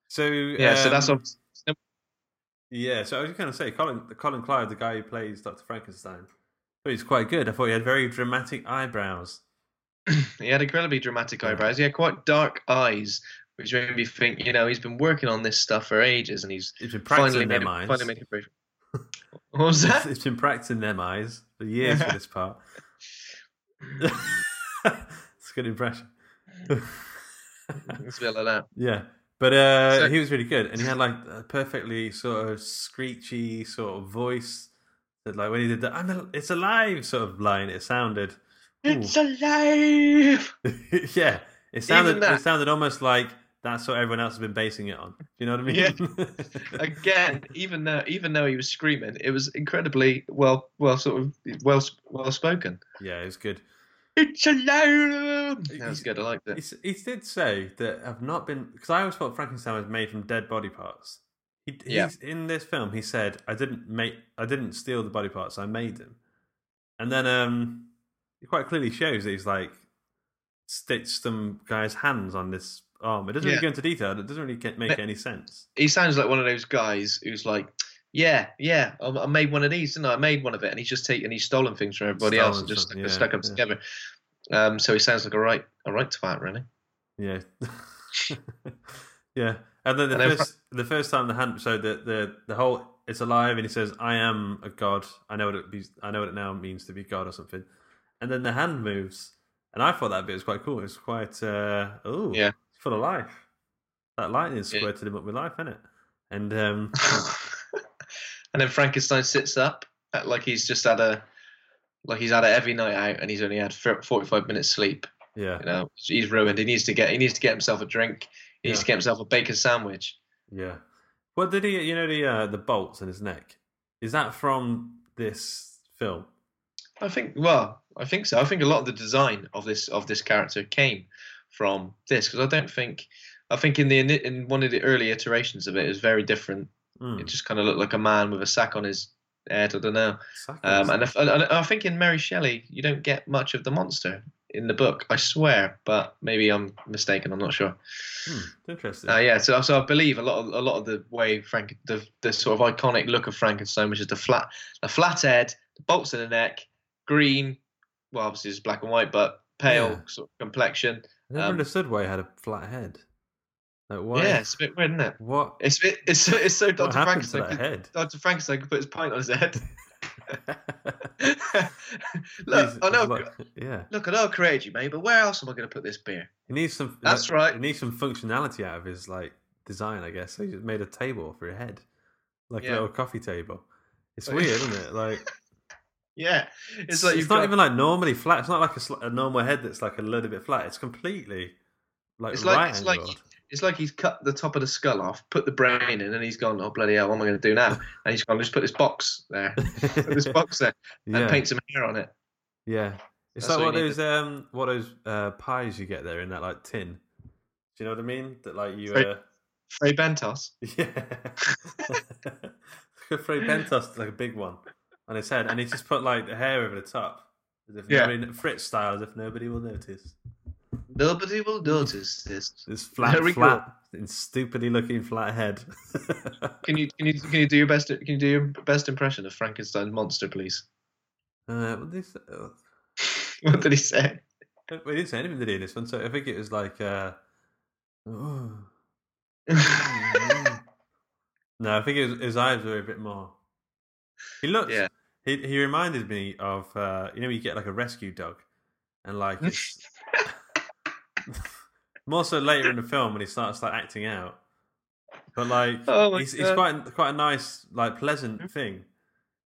So Yeah, so that's um. Yeah, so I was going to say, Colin, Colin Clive, the guy who plays Doctor Frankenstein, he's quite good. I thought he had very dramatic eyebrows. <clears throat> He had incredibly dramatic eyebrows. He had quite dark eyes, which made me think, you know, he's been working on this stuff for ages, and he's finally practicing made, eyes. finally made it break. <laughs> What was that? He's been practicing them eyes for years for this part. <laughs> it's a good impression. It's a bit like that. yeah, but uh, So- he was really good, and he had like a perfectly sort of screechy sort of voice. That like when he did the "I'm al- it's alive" sort of line, it sounded. It's alive. <laughs> yeah, it sounded. that- It sounded almost like that's what everyone else has been basing it on. Do you know what I mean? Yeah. <laughs> Again, even though even though he was screaming, it was incredibly well, well, sort of well, well spoken. yeah, it was good. It's alive. That was good. I liked it. He, he did say that I've not been because I always thought Frankenstein was made from dead body parts. He, Yeah. in this film, he said, "I didn't make, I didn't steal the body parts. I made them." And then, um, it quite clearly shows that he's like stitched some guy's hands on this arm. It doesn't really go into detail. It doesn't really get, make But- any sense. He sounds like one of those guys who's like, "Yeah, yeah, I, made one of these, didn't I? I made one of it," and he's just taken, he's stolen things from everybody else and just stuck, yeah, stuck them yeah. together. Um, so he sounds like a right, a right twat, really. Yeah, <laughs> yeah. And then the And then first, the first time the hand, so the the the whole it's alive, and he says, "I am a god. I know what it be. I know what it now means to be god, or something." And then the hand moves, and I thought that bit was quite cool. It's quite, uh, oh, Yeah. Full of life. That lightning Yeah. him up with life, innit? And um, <laughs> and then Frankenstein sits up uh, like he's just had a like he's had a heavy night out and he's only had 45 minutes sleep. Yeah, You know, he's ruined. He needs to get he needs to get himself a drink. He needs to get himself a bacon sandwich. yeah. What did he? You know the uh, the bolts in his neck. Is that from this film? I think. Well, I think so. I think a lot of the design of this of this character came from this because I don't think. I think in the in one of the early iterations of it, it was very different. Mm. It just kind of looked like a man with a sack on his head. I don't know. Um, and, if, and I think in Mary Shelley, you don't get much of the monster in the book. I swear, but maybe I'm mistaken. I'm not sure. Hmm, interesting. Uh, yeah, so so I believe a lot of a lot of the way Frank the the sort of iconic look of Frankenstein, which is the flat the flat head, the bolts in the neck, green, well obviously it's black and white, but pale Yeah. sort of complexion. I never um, understood why he had a flat head. Like why? Yeah, it's a bit weird, isn't it? What? It's a bit, it's so- it's so Dr. Frankenstein. could- head? Dr. Frankenstein could put his pint on his head. <laughs> Look, He's- I know. like- yeah. Look, I know I created you, mate, but where else am I going to put this beer? He needs some. That's like, right. He needs some functionality out of his like design, I guess. So he just made a table for your head, like a little coffee table. It's weird, isn't it? Like <laughs> <laughs> Yeah, it's, like it's not got, even like normally flat. It's not like a, a normal head that's like a little bit flat. It's completely like It's like- right it's like- it's like he's cut the top of the skull off, put the brain in, and he's gone. Oh bloody hell! What am I going to do now? <laughs> And he's gone. Just put this box there. Put this box there, and yeah, paint some hair on it. yeah. It's That's like what what you need those um what those uh, pies you get there in that like tin. Do you know what I mean? That like you Fre- uh, Fray Bentos. <laughs> Yeah. <laughs> Fred Bentos, like a big one on his head, and he just put like the hair over the top, as if Yeah. nobody, Fritz style, as if nobody will notice. Nobody will notice this. This flat, flat, and stupidly looking flat head. <laughs> Can you can you can you do your best? Can you do your best impression of Frankenstein's monster, please? uh, well, this, uh, What did he say? <laughs> we didn't say anything did he in this one, so I think it was like. Uh, oh. <laughs> <sighs> no, I think his, his eyes were a bit more. He looked. Yeah. He he reminded me of uh, you know you get like a rescue dog, and like <laughs> more so later in the film when he starts like acting out. But like Oh he's quite quite a nice like pleasant thing,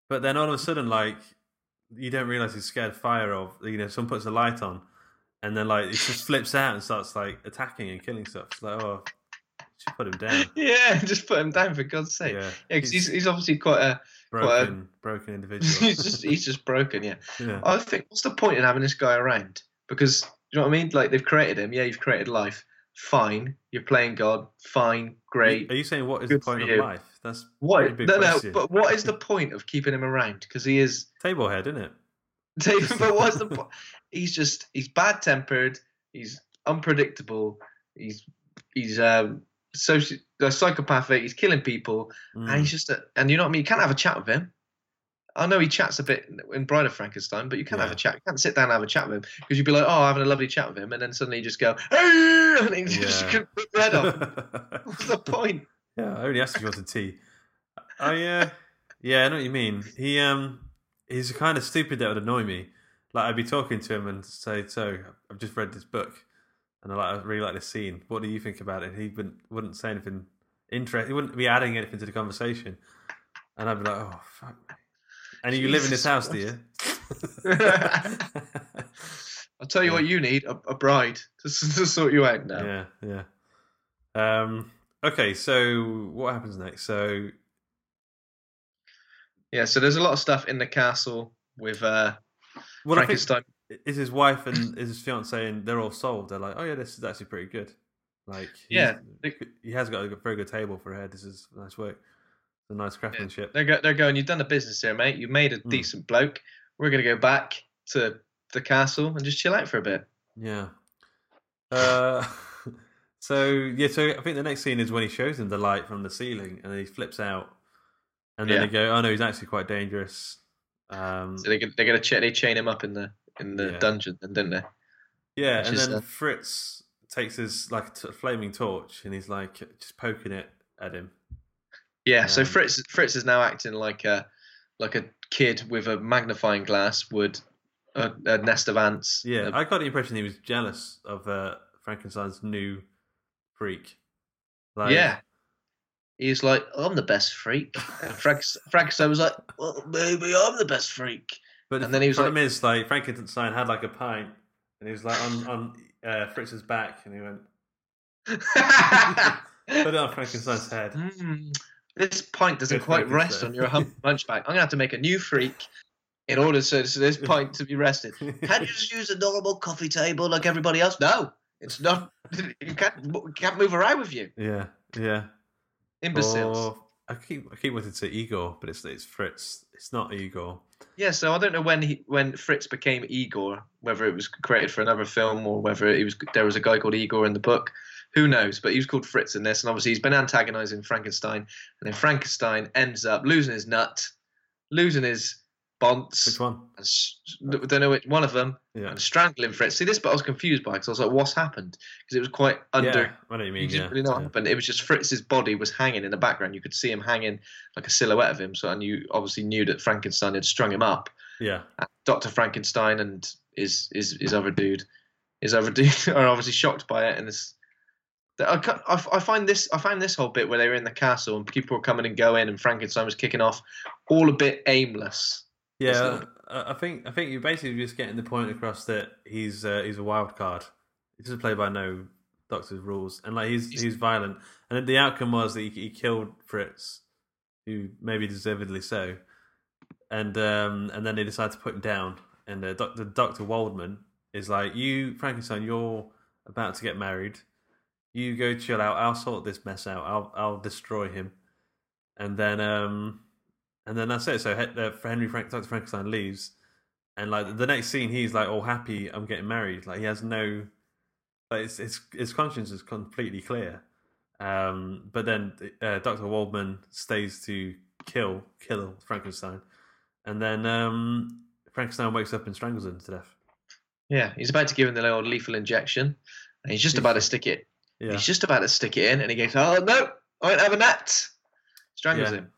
but then all of a sudden like you don't realize he's scared of fire or you know someone puts a light on, and then like it just flips out and starts like attacking and killing stuff. It's like oh, should put him down. <laughs> yeah, just put him down for God's sake. Yeah, Yeah, because he's, he's obviously quite a broken broken <laughs> individual. he's just he's just broken. Yeah, yeah. I think what's the point in having this guy around? Because you know what I mean. Like they've created him. Yeah, you've created life. Fine, you're playing God. Fine, great. Are you saying what is Good the point of you. life? That's What? No, no. But what is the <laughs> point of keeping him around? Because he is. table head, isn't it? <laughs> but what's the point? He's just he's bad tempered. He's unpredictable. He's he's um soci- uh, psychopathic. He's killing people, Mm. and he's just a, and you know what I mean. You can't have a chat with him. I know he chats a bit in Bride of Frankenstein, but you can't have a chat. You can't sit down and have a chat with him because you'd be like, "Oh, having a lovely chat with him," and then suddenly you just go, "Hey!" <laughs> and he just Yeah. rip your head off. <laughs> What's the point? yeah, I only asked if you wanted tea. I uh, yeah, I know what you mean. He um, he's kind of stupid that would annoy me. Like I'd be talking to him and say, "So I've just read this book, and I like I really like this scene. What do you think about it?" He wouldn't wouldn't say anything interesting. He wouldn't be adding anything to the conversation, and I'd be like, "Oh fuck." me." And you live in this house, do you? <laughs> <laughs> I'll tell you Yeah. what you need: a, a bride <laughs> to, to sort you out now. Yeah, yeah. Um. Okay, so what happens next? So Yeah, so there's a lot of stuff in the castle with uh, Frankenstein. Is his wife and is his fiance, and they're all sold. They're like, "Oh yeah, this is actually pretty good." Like, Yeah. he has got a very good table for head. This is nice work. It's a nice craftsmanship. They're, go- they're going, you've done a business here, mate. You've made a Hmm. decent bloke. We're going to go back to the castle and just chill out for a bit. Yeah. Uh, <laughs> so yeah, so I think the next scene is when he shows him the light from the ceiling, and he flips out, and then Yeah. they go, "Oh no, he's actually quite dangerous." Um, So they, they're to ch- they chain him up in the in the Yeah. dungeon, then, didn't they? Yeah, Which and is, then uh, Fritz takes his like t- flaming torch and he's like just poking it at him. Yeah. So Um, Fritz Fritz is now acting like a like a kid with a magnifying glass would a, a nest of ants. Yeah, I got the impression he was jealous of uh, Frankenstein's new freak. Like, yeah. he's like, I'm the best freak. Frankenstein was like, well, maybe I'm the best freak. But And the then he was problem is, like, Frankenstein had like a pint, and he was like on on uh, Fritz's back, and he went <laughs> put it on Frankenstein's head. "Hmm, this pint doesn't Good quite Frankenstein." rest on your hunchback. <laughs> I'm gonna have to make a new freak in order so, so this pint to be rested. Can't you just use a normal coffee table like everybody else? No, it's not. <laughs> You can't. Can't move around with you, Yeah, yeah. imbeciles. Or I keep I keep wanting to say Igor, but it's it's Fritz. It's not Igor. Yeah, so I don't know when he when Fritz became Igor, whether it was created for another film or whether he was there was a guy called Igor in the book. Who knows? But he was called Fritz in this, and obviously he's been antagonizing Frankenstein, and then Frankenstein ends up losing his nut, losing his bonds, Which one? and oh. don't know which one of them, Yeah. and strangling Fritz. See, this but I was confused by because I was like, "What's happened?" Because it was quite under. Yeah, what do You mean. didn't Yeah, really know what yeah. happened. It was just Fritz's body was hanging in the background. You could see him hanging like a silhouette of him. So, and you obviously knew that Frankenstein had strung him up. yeah. Doctor Frankenstein and his his his other dude, his other <laughs> dude are obviously shocked by it, and it's. I, I I find this I find this whole bit where they were in the castle and people were coming and going and Frankenstein was kicking off, all a bit aimless. Yeah, I think I think you're basically just getting the point across that he's uh, he's a wild card. He doesn't play by no Doctor's rules, and like he's He's- he's violent. And the outcome was that he, he killed Fritz, who maybe deservedly so, and um and then they decide to put him down. And uh, Doctor Doctor Waldman is like, "You Frankenstein, you're about to get married. You go chill out. I'll sort this mess out. I'll I'll destroy him." And then um and then that's it. So uh, Henry Frank, Dr. Frankenstein leaves, and like the next scene, he's like all happy. I'm getting married. Like he has no, like his his, his conscience is completely clear. Um, but then uh, Doctor Waldman stays to kill kill Frankenstein, and then um, Frankenstein wakes up and strangles him to death. Yeah, he's about to give him the little lethal injection, and he's just about to stick it. Yeah, He's just about to stick it in, and he goes, "Oh no, I won't have a nut." Strangles Yeah. him.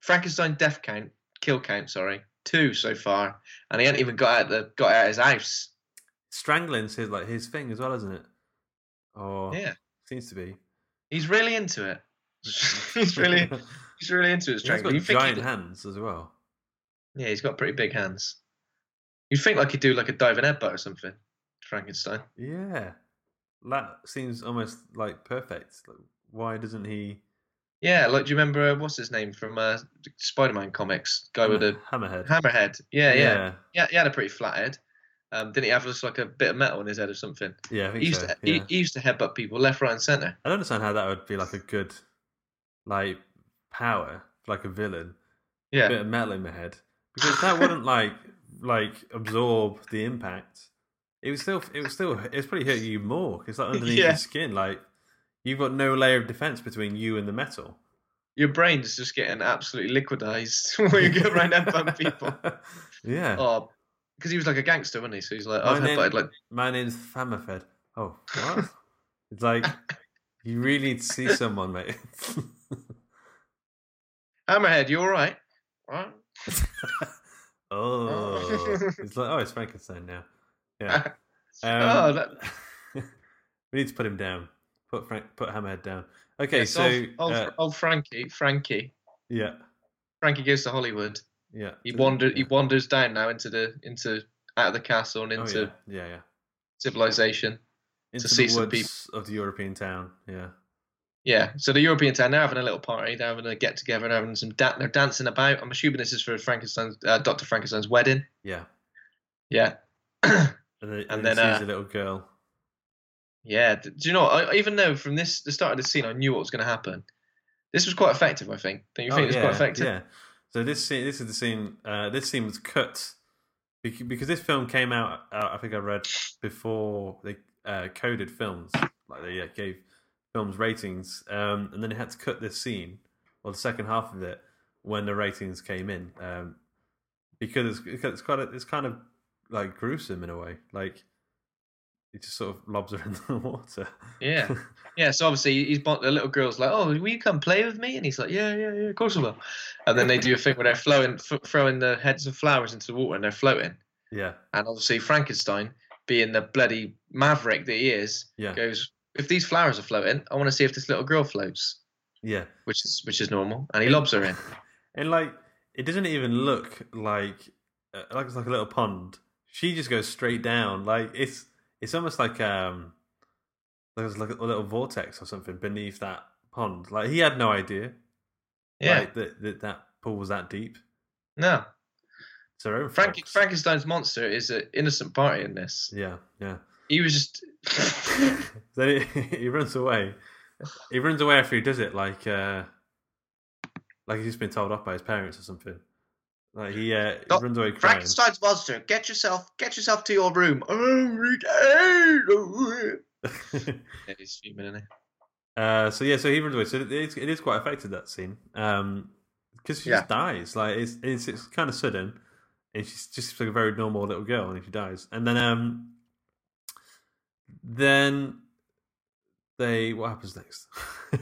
Frankenstein death count, kill count, sorry, two so far, and he hasn't even got out the got out of his house. strangling's his like his thing as well, isn't it? Oh, Yeah, seems to be. he's really into it. <laughs> he's really <laughs> he's really into his He's got strangling. You giant he'd- hands as well. Yeah, he's got pretty big hands. You'd think like he'd do like a diving headbutt or something. Frankenstein. Yeah, that seems almost like perfect. Like, why doesn't he? Yeah, like do you remember uh, what's his name from uh, Spider-Man comics? Guy with a hammerhead. hammerhead. Yeah, yeah, yeah, yeah. He had a pretty flat head. Um, didn't he have just like a bit of metal in his head or something? yeah. I think He used so. to yeah. he, he used to headbutt people left, right, and centre. I don't understand how that would be like a good, like power, for like a villain. Yeah, a Bit of metal in my head because that wouldn't like like absorb the impact. It was still, it was still, it's probably hurt you more because like underneath Yeah. your skin, like you've got no layer of defense between you and the metal. your brain's just getting absolutely liquidized <laughs> when you go around headbutting people. <laughs> yeah. Oh, because he was like a gangster, wasn't he? So he's like, My I've name- headbutted like My name's Famafed. Oh, what? <laughs> it's like you really need to see someone, mate. Hammerhead. You all right? Right. oh, it's like oh, it's Frankenstein now. Yeah. Um, oh, that, we need to put him down. Put Frank, put Hammerhead down. Okay, yes, so old, old, uh, old Frankie, Frankie, yeah, Frankie goes to Hollywood. yeah. He Uh, wandered. He wanders down now into the into out of the castle and Oh, into yeah, yeah, yeah. civilization. Into see the some woods of the European town. Yeah, Yeah. So the European town, they're having a little party. They're having a get together. They're having some. Da- they're dancing about. I'm assuming this is for Frankenstein's, uh, Doctor Frankenstein's wedding. yeah. Yeah. <clears throat> And then, And and then, then uh, a little girl. Yeah. Do you know? I even know from this the start of the scene, I knew what was going to happen. This was quite effective. I think. Don't you think it's Oh, yeah, quite effective? Yeah. So this scene, this is the scene. Uh, this scene was cut bec- because this film came out. Uh, I think I read before they uh, coded films, like they gave films ratings, um, and then they had to cut this scene or the second half of it when the ratings came in um, because it's, it's kind of it's kind of like gruesome in a way. Like he just sort of lobs her <laughs> in the water. Yeah. Yeah, so obviously he's bon- the little girl's like, "Oh, will you come play with me?" And he's like, "Yeah, yeah, yeah, of course I will." And then they do a thing where they're flowing, f- throwing the heads of flowers into the water, and they're floating. yeah, And obviously Frankenstein, being the bloody maverick that he is, yeah. goes, "If these flowers are floating, I want to see if this little girl floats." Yeah, which is which is normal, and he lobs her in. <laughs> and like it doesn't even look like uh, like it's like a little pond. She just goes straight down. Like it's it's almost like um there's like a little vortex or something beneath that pond. Like he had no idea. Yeah, like, that, that that pool was that deep. no. It's own Frank. Frankenstein's monster is an innocent party in this. Yeah, yeah. He was just. <laughs> Then he, <laughs> he runs away. He runs away after he does it, like uh, like he's just been told off by his parents or something. Like he, uh, he runs away crying. Frankenstein's monster, get yourself, get yourself to your room. Oh, <laughs> yeah, he's fuming, isn't he? uh, so yeah, so he runs away. So it is, it is quite affected that scene because she Yeah. just dies. Like it's it's, it's kind of sudden, and she's just like a very normal little girl, and she dies. And then um, then they what happens next?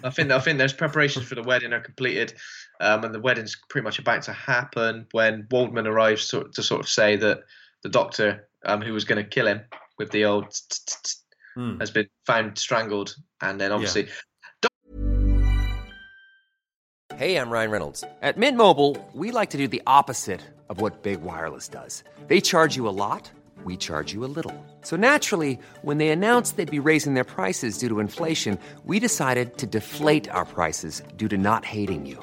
I think I think there's preparations <laughs> for the wedding are completed, um, and the wedding's pretty much about to happen when Waldman arrives sort to sort of say that the doctor, um, who was going to kill him with the old, t- t- t- Hmm. has been found strangled, and then obviously Hey, I'm Ryan Reynolds. At Mint Mobile, we like to do the opposite of what Big Wireless does. They charge you a lot, we charge you a little. So naturally, when they announced they'd be raising their prices due to inflation, we decided to deflate our prices due to not hating you.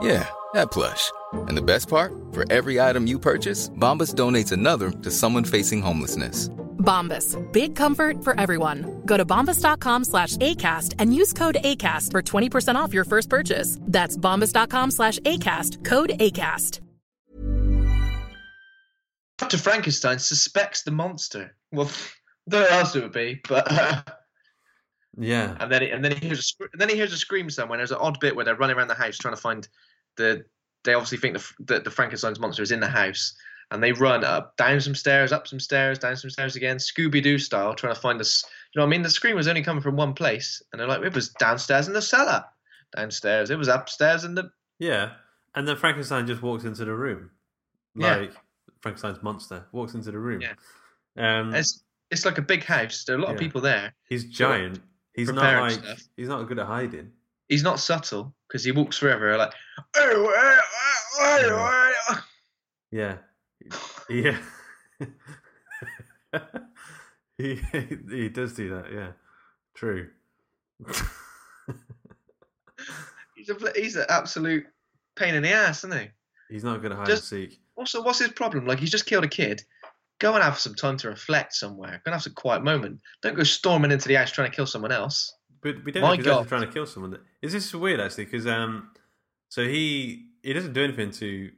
Yeah, that plush. And the best part? For every item you purchase, Bombas donates another to someone facing homelessness. Bombas. Big comfort for everyone. Go to bombas.com slash ACAST and use code ACAST for 20% off your first purchase. That's bombas.com slash ACAST. Code ACAST. Dr. Frankenstein suspects the monster. Well, <laughs> don't know else it would be, but. Uh, <laughs> yeah, and then he, and then he hears a and then he hears a scream somewhere. There's an odd bit where they're running around the house trying to find the. They obviously think the the, the Frankenstein's monster is in the house, and they run up down some stairs, up some stairs, down some stairs again, Scooby Doo style, trying to find this. You know what I mean? The scream was only coming from one place, and they're like, it was downstairs in the cellar, downstairs. It was upstairs in the. yeah. And then Frankenstein just walks into the room, Yeah. like Frankenstein's monster walks into the room. Yeah. Um, It's it's like a big house. There are a lot of people there. he's giant. He's not like stuff. he's not good at hiding. He's not subtle because he walks forever like. "Oh, eh." Yeah, yeah. <laughs> he he does do that. Yeah, true. <laughs> He's a he's an absolute pain in the ass, isn't he? He's not good at hide Just- and seek. Also, what's his problem? Like he's just killed a kid. Go and have some time to reflect somewhere. Go and have some quiet moment. Don't go storming into the house trying to kill someone else. But we don't My know if he's actually trying to kill someone. Is this weird actually? Because um, so he he doesn't do anything to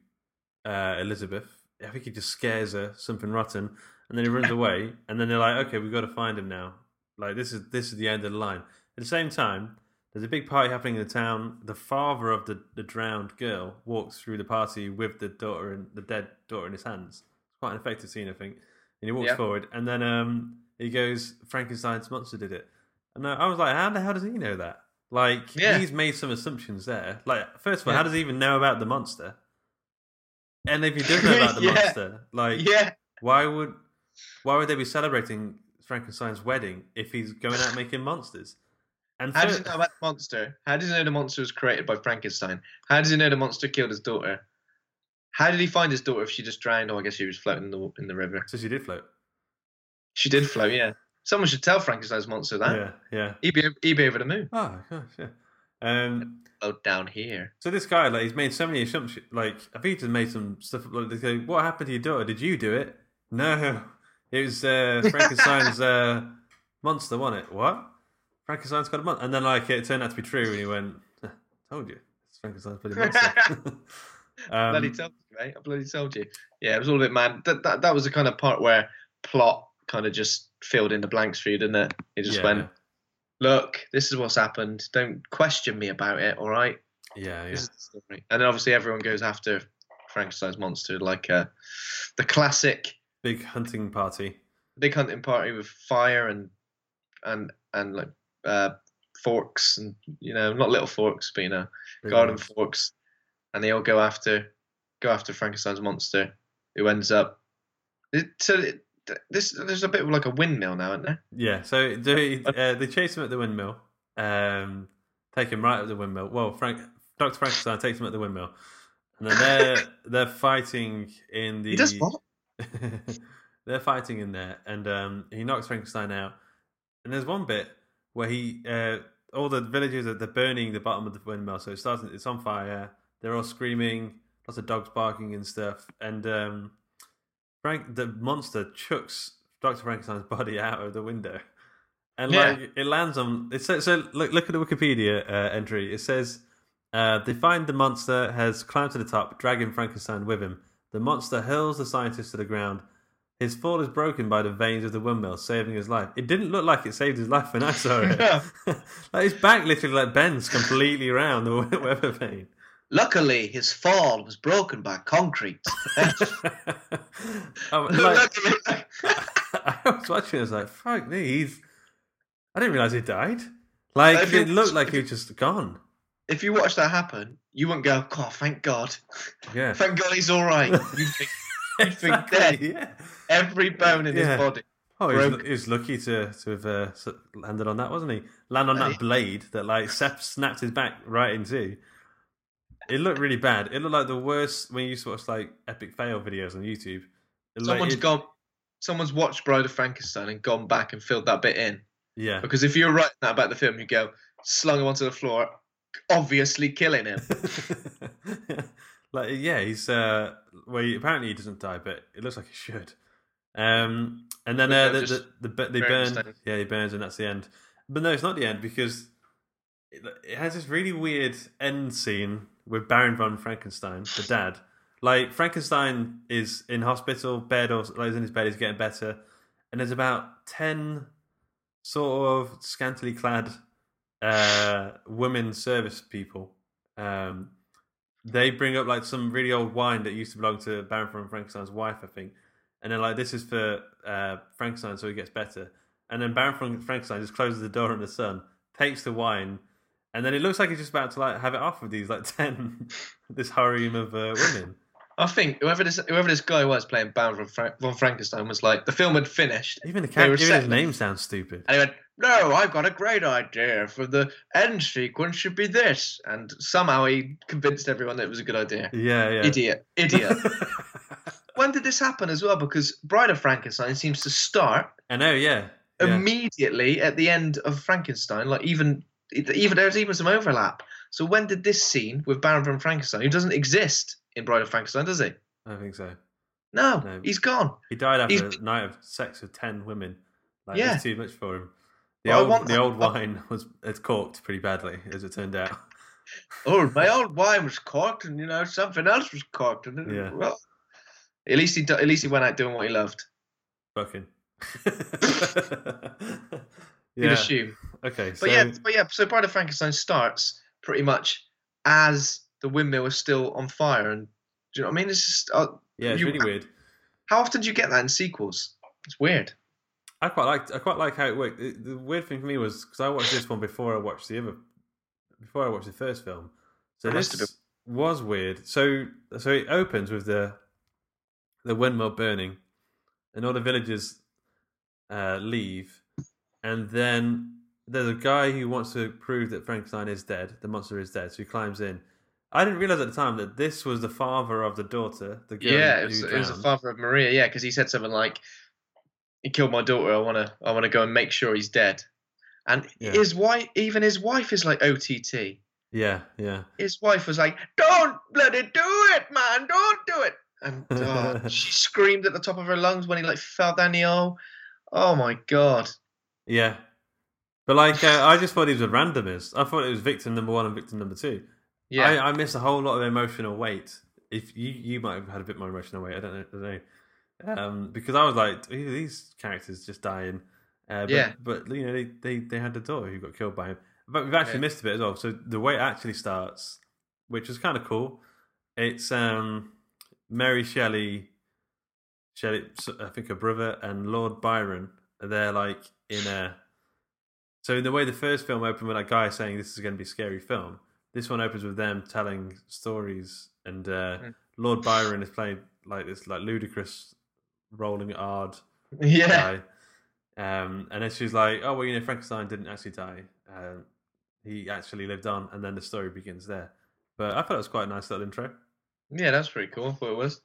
uh, Elizabeth. I think he just scares her something rotten, and then he runs away. And then they're like, okay, we've got to find him now. Like this is this is the end of the line. At the same time, there's a big party happening in the town. The father of the, the drowned girl walks through the party with the daughter and the dead daughter in his hands. It's quite an effective scene, I think. And he walks Yeah. forward, and then um, he goes, "Frankenstein's monster did it." And I was like, "How the hell does he know that?" Like Yeah. he's made some assumptions there. Like first of all, Yeah. how does he even know about the monster? And if he does <laughs> know about the Yeah. monster, like Yeah, why would why would they be celebrating Frankenstein's wedding if he's going out making monsters? And how does he know about the monster? How does he know the monster was created by Frankenstein? How does he know the monster killed his daughter? How did he find his daughter if she just drowned? Oh, I guess she was floating in the in the river. so she did float. She did float. Yeah. Someone should tell Frankenstein's monster that. Yeah, yeah. He'd be he'd be over the moon. Oh gosh, yeah. Um, Oh, down here. so this guy, like, he's made so many assumptions. Like, I think he's made some stuff. Like, they go, "What happened to your daughter? Did you do it?" No, <laughs> it was uh, Frankenstein's <laughs> uh, monster, wasn't it? What? Frankenstein's got a monster, and then like it turned out to be true, and he went, "Told you, it's Frankenstein's bloody monster." <laughs> um, bloody told you, mate. I bloody told you. Yeah, it was all a bit mad. That that, that was the kind of part where plot kind of just filled in the blanks for you, didn't it? It just Yeah. went, look, this is what's happened. Don't question me about it, all right? yeah, yeah, the. And then obviously everyone goes after Frankenstein's monster, like uh, the classic big hunting party. big hunting party with fire and and and like uh, forks and you know not little forks, but you know Big garden ones. forks, and they all go after go after Frankenstein's monster, who ends up. It, so it, this there's a bit of like a windmill now, isn't there? Yeah, so they, uh, they chase him at the windmill, um, take him right at the windmill. Well, Frank, Doctor Frankenstein takes him at the windmill, and then they're <laughs> they're fighting in the. He does what? <laughs> they're fighting in there, and um, he knocks Frankenstein out. And there's one bit where he, uh, all the villagers are they're burning the bottom of the windmill, so it starts. It's on fire. They're all screaming, lots of dogs barking and stuff, and um, Frank, the monster chucks Doctor Frankenstein's body out of the window, and Yeah. like it lands on. It says so. Look, look at the Wikipedia uh, entry. It says uh, they find the monster has climbed to the top, dragging Frankenstein with him. The monster hurls the scientist to the ground. His fall is broken by the vanes of the windmill, saving his life. It didn't look like it saved his life when I saw it. <laughs> <laughs> Like his back literally like bends completely around the <laughs> weather vane. Luckily, his fall was broken by concrete. <laughs> <laughs> Oh, like, <laughs> I was watching. I was like, "Fuck me!" He's. I didn't realize he died. Like it looked like he was just gone. if you watch that happen, you wouldn't go, "God, thank God, Yeah. thank God he's all right." You think, you think Exactly, dead. Yeah. Every bone in Yeah. his body. Oh, he was, he was lucky to to have uh, landed on that, wasn't he? Land on that blade that like Seth snapped his back right into. It looked really bad. It looked like the worst when you watch like epic fail videos on YouTube. It looked like gone. Someone's watched Bride of Frankenstein and gone back and filled that bit in. Yeah. Because if you're writing that about the film, you go slung him onto the floor, obviously killing him. <laughs> like yeah, he's uh well he, apparently he doesn't die, but it looks like he should. Um and then uh, the, the, the, the they burn yeah, he burns and that's the end. But no, it's not the end because it, it has this really weird end scene with Baron von Frankenstein, the dad. Like Frankenstein is in hospital bed or like, in his bed, he's getting better, and there's about ten sort of scantily clad uh, women service people. Um, they bring up like some really old wine that used to belong to Baron von Frankenstein's wife, I think, and they're like, "This is for uh, Frankenstein, so he gets better." And then Baron von Frankenstein just closes the door on the son, takes the wine, and then it looks like he's just about to like have it off with these like <laughs> ten, this harem of uh, women. I think whoever this whoever this guy was playing Baron von, Fra- von Frankenstein was like the film had finished. Even the were even his name sounds stupid. And he went, No, I've got a great idea for the end sequence should be this. And somehow he convinced everyone that it was a good idea. Yeah, yeah. Idiot. Idiot. <laughs> when did this happen as well? Because Bride of Frankenstein seems to start I know, yeah. yeah. immediately at the end of Frankenstein. Like even even there's even some overlap. So when did this scene with Baron von Frankenstein, who doesn't exist in Bride of Frankenstein, does he? I don't think so. No, No. he's gone. He died after He's- a night of sex with ten women. Like, Yeah. too much for him. The Well, old, the old wine was it's corked pretty badly, as it turned out. <laughs> oh, my <laughs> old wine was corked, and you know something else was corked, and Yeah. well, at least he at least he went out doing what he loved. Fucking. <laughs> You'd yeah. assume. Okay, so But yeah, but yeah. So Bride of Frankenstein starts pretty much as the windmill is still on fire, and do you know what I mean? It's just uh, yeah, it's you- really weird. how often do you get that in sequels? It's weird. I quite liked. I quite like how it worked. The, the weird thing for me was because I watched this one before I watched the other, before I watched the first film. So It this was weird. So so it opens with the the windmill burning, and all the villagers uh, leave, and then there's a guy who wants to prove that Frankenstein is dead. The monster is dead. So he climbs in. I didn't realize at the time that this was the father of the daughter. The girl yeah, it was, who it was the father of Maria. Yeah, because he said something like, "He killed my daughter. I wanna, I wanna go and make sure he's dead." And Yeah. his wife, even his wife, is like OTT. Yeah, yeah. His wife was like, "Don't bloody do it, man! Don't do it!" And oh, <laughs> she screamed at the top of her lungs when he like fell down the aisle. Oh my god! Yeah. But like, uh, I just thought he was a randomist. I thought it was victim number one and victim number two. Yeah. I, I missed a whole lot of emotional weight. If you you might have had a bit more emotional weight, I don't know. I don't know. Um, because I was like, these characters just dying. Uh, but, Yeah. But you know, they, they they had the daughter who got killed by him. But we've actually Yeah. missed a bit as well. So the way it actually starts, which is kind of cool. It's um, Mary Shelley, Shelley, I think her brother and Lord Byron. They're like in a. So in the way the first film opened with that guy saying this is going to be a scary film, this one opens with them telling stories, and uh, Mm. Lord Byron is playing like this like ludicrous, rolling hard <laughs> Yeah. guy. Um, and then she's like, "Oh well, you know, Frankenstein didn't actually die. Um, he actually lived on." And then the story begins there. But I thought it was quite a nice little intro. Yeah, that's pretty cool. What it was.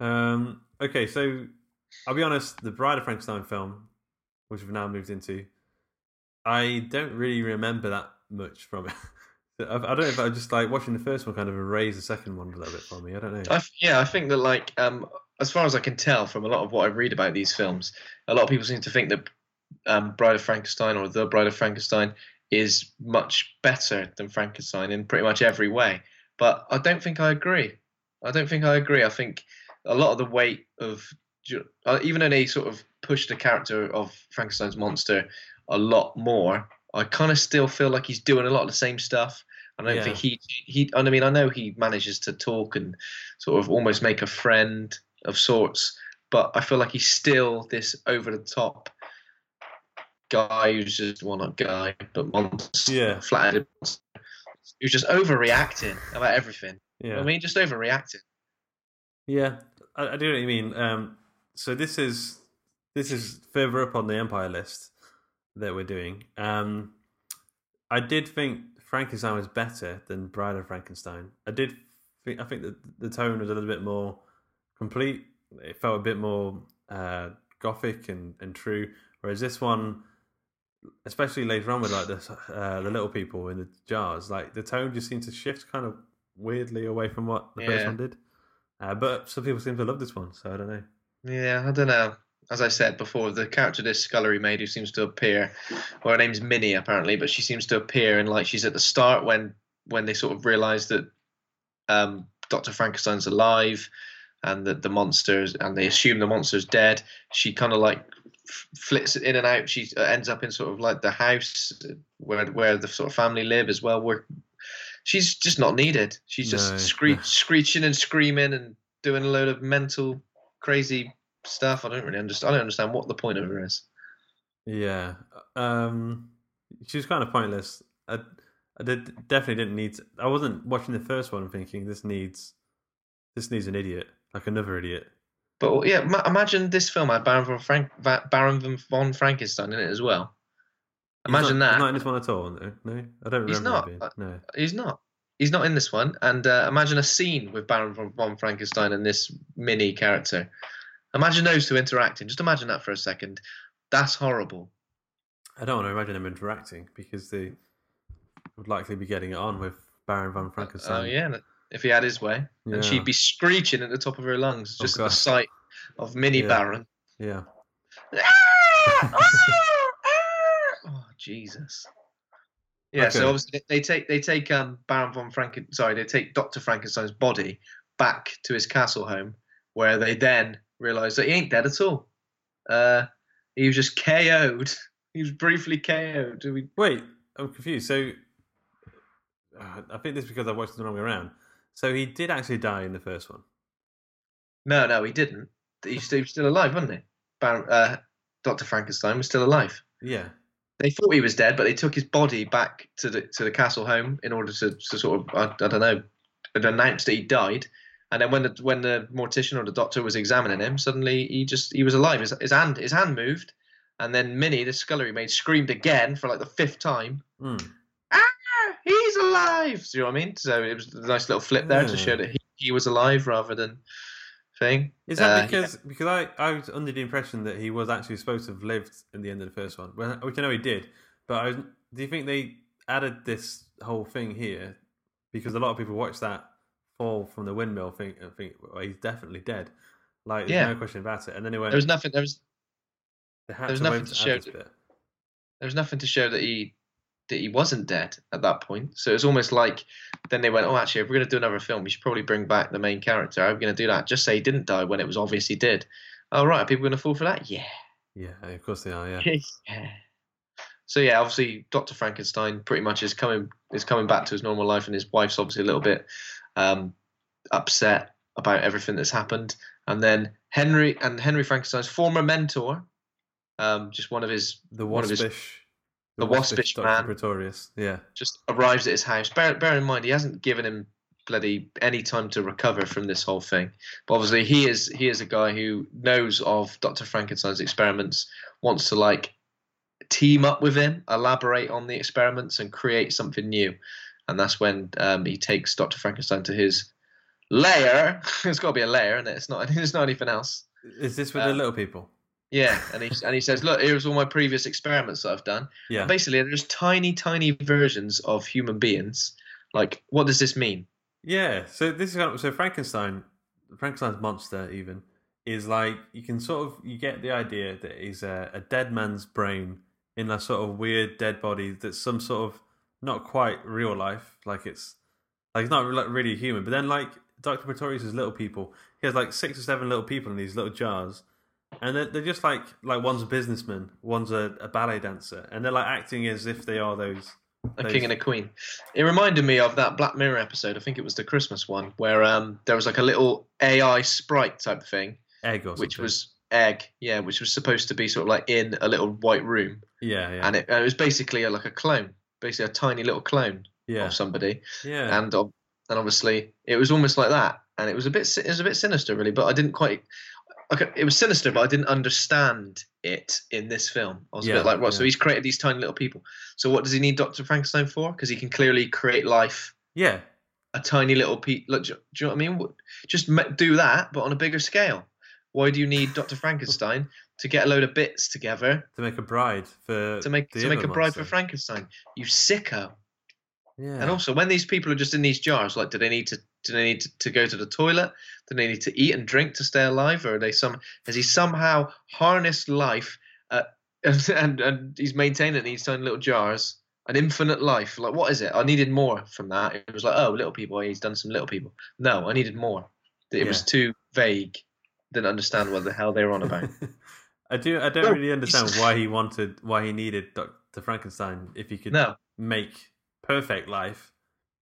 Um, okay, so I'll be honest, the Bride of Frankenstein film, which we've now moved into, I don't really remember that much from it. <laughs> I don't know if I just like watching the first one kind of erased the second one a little bit for me. I don't know. I yeah, I think that like um, as far as I can tell from a lot of what I read about these films, a lot of people seem to think that um, Bride of Frankenstein or The Bride of Frankenstein is much better than Frankenstein in pretty much every way. But I don't think I agree. I don't think I agree. I think a lot of the weight of uh, even they sort of push the character of Frankenstein's monster a lot more, I kind of still feel like he's doing a lot of the same stuff. I don't Yeah. think he he. and I mean, I know he manages to talk and sort of almost make a friend of sorts, but I feel like he's still this over the top guy who's just well, not guy, but monster, Yeah. flat-headed monster, who's just overreacting about everything. You know Yeah. I mean, just overreacting. Yeah, I, I do know what you mean. Um, so this is this is further up on the Empire list that we're doing. Um, I did think Frankenstein was better than Bride of Frankenstein. I did. Think, I think that the tone was a little bit more complete. It felt a bit more uh, gothic and, and true. Whereas this one, especially later on with like the uh, the little people in the jars, like the tone just seemed to shift kind of weirdly away from what the first one did. Uh, but some people seem to love this one, so I don't know. Yeah, I don't know. As I said before, the character this scullery maid who seems to appear, well, her name's Minnie apparently, but she seems to appear and like she's at the start when when they sort of realise that um, Doctor Frankenstein's alive and that the monsters and they assume the monster's dead. She kind of like f- flits in and out. She ends up in sort of like the house where where the sort of family live as well. Where she's just not needed. She's just No, scree- screeching and screaming and doing a load of mental crazy stuff. I don't really understand. I don't understand what the point of her is. Yeah, um, she was kind of pointless. I, I did definitely didn't need. To, I wasn't watching the first one thinking this needs, this needs an idiot, like another idiot. But yeah, ma- imagine this film had Baron von Frank, Baron von- Frankenstein in it as well. He's not- Imagine that. He's not in this one at all. No, no I don't remember. He's not. being- no. He's not. He's not in this one. And uh, imagine a scene with Baron von Frankenstein and this Minnie character. Imagine those two interacting. Just imagine that for a second. That's horrible. I don't want to imagine them interacting because they would likely be getting it on with Baron von uh, Frankenstein. Oh yeah, if he had his way, Yeah. and she'd be screeching at the top of her lungs Oh, just at the sight of Mini Yeah. Baron. Yeah. <laughs> Ah! Ah! Ah! oh Jesus. Yeah, so obviously they- they take they take um Baron von Franken sorry they take Doctor Frankenstein's body back to his castle home where they then realise that he ain't dead at all. Uh, he was just KO'd. <laughs> He was briefly KO'd. We- Wait, I'm confused. So, uh, I think this is because I watched it the wrong way around. So he did actually die in the first one. No, no, he didn't. He's still, he was still alive, wasn't he? Uh, Doctor Frankenstein was still alive. Yeah. They thought he was dead, but they took his body back to the to the castle home in order to, to sort of I, I don't know announce that he died. And then when the when the mortician or the doctor was examining him, suddenly he just he was alive. His, his hand his hand moved, and then Minnie, the scullery maid, screamed again for like the fifth time. Hmm. Ah, he's alive. Do you know what I mean? So it was a nice little flip there to show that he, he was alive rather than thing. Is that Uh, because because I, I was under the impression that he was actually supposed to have lived in the end of the first one, well, which I know he did. But I was, do you think they added this whole thing here because a lot of people watch that fall from the windmill think and think well, he's definitely dead. Like there's Yeah. no question about it. And then he went. There was nothing. There was there was nothing to show that- there was nothing to show that he that he wasn't dead at that point. So it's almost like then they went, oh, actually, if we're going to do another film, we should probably bring back the main character. We going to do that? Just say he didn't die when it was obvious he did. Oh, right. Are people going to fall for that? Yeah. Yeah, of course they are. Yeah. <laughs> yeah. So yeah, obviously, Doctor Frankenstein pretty much is coming is coming back to his normal life, and his wife's obviously a little bit um, upset about everything that's happened. And then Henry and Henry Frankenstein's former mentor, um, just one of his The one of his waspish. the waspish Dr. man. Pretorius. Yeah. just arrives at his house. Bear, bear in mind, he hasn't given him bloody any time to recover from this whole thing. But obviously, he is he is a guy who knows of Doctor Frankenstein's experiments, wants to like team up with him, elaborate on the experiments, and create something new. And that's when um, he takes Doctor Frankenstein to his lair. <laughs> it's got to be a lair, and it? it's not. <laughs> It's not anything else. Is this with Uh, the little people? Yeah, <laughs> and he and he says, "Look, here's all my previous experiments that I've done. Yeah. And basically, there's tiny, tiny versions of human beings. Like, what does this mean? Yeah, so this is kind of, so Frankenstein, Frankenstein's monster even is like you can sort of you get the idea that he's a, a dead man's brain in a sort of weird dead body that's some sort of not quite real life, like it's like it's not like really human. But then like Doctor Pretorius' little people, he has like six or seven little people in these little jars, and they're, they're just like like one's a businessman, one's a, a ballet dancer, and they're like acting as if they are those. A king and a queen. It reminded me of that Black Mirror episode. I think it was the Christmas one where um there was like a little AI sprite type thing, egg or which something. was egg, yeah, which was supposed to be sort of like in a little white room, yeah yeah and it, and it was basically a, like a clone, basically a tiny little clone yeah of somebody. yeah and and obviously it was almost like that, and it was a bit it was a bit sinister really, but I didn't quite. Okay, it was sinister, but I didn't understand it in this film. I was a bit like, right, so he's created these tiny little people. So what does he need Doctor Frankenstein for? Because he can clearly create life, yeah a tiny little pe Look, do, do you know what I mean? Just do that, but on a bigger scale. Why do you need Doctor <laughs> Frankenstein to get a load of bits together to make a bride for to make to make a bride for. Frankenstein? You sicko. Yeah. And also, when these people are just in these jars, like, do they need to do they need to, to go to the toilet? Do they need to eat and drink to stay alive, or are they some has he somehow harnessed life uh, <laughs> and, and and he's maintaining these tiny little jars, an infinite life? Like, what is it? I needed more from that. It was like, oh, little people. He's done some little people. No, I needed more. It was too vague. Didn't understand what the hell they were on about. <laughs> I do. I don't Well, really understand why he wanted, why he needed Doctor Frankenstein if he could No. make perfect life,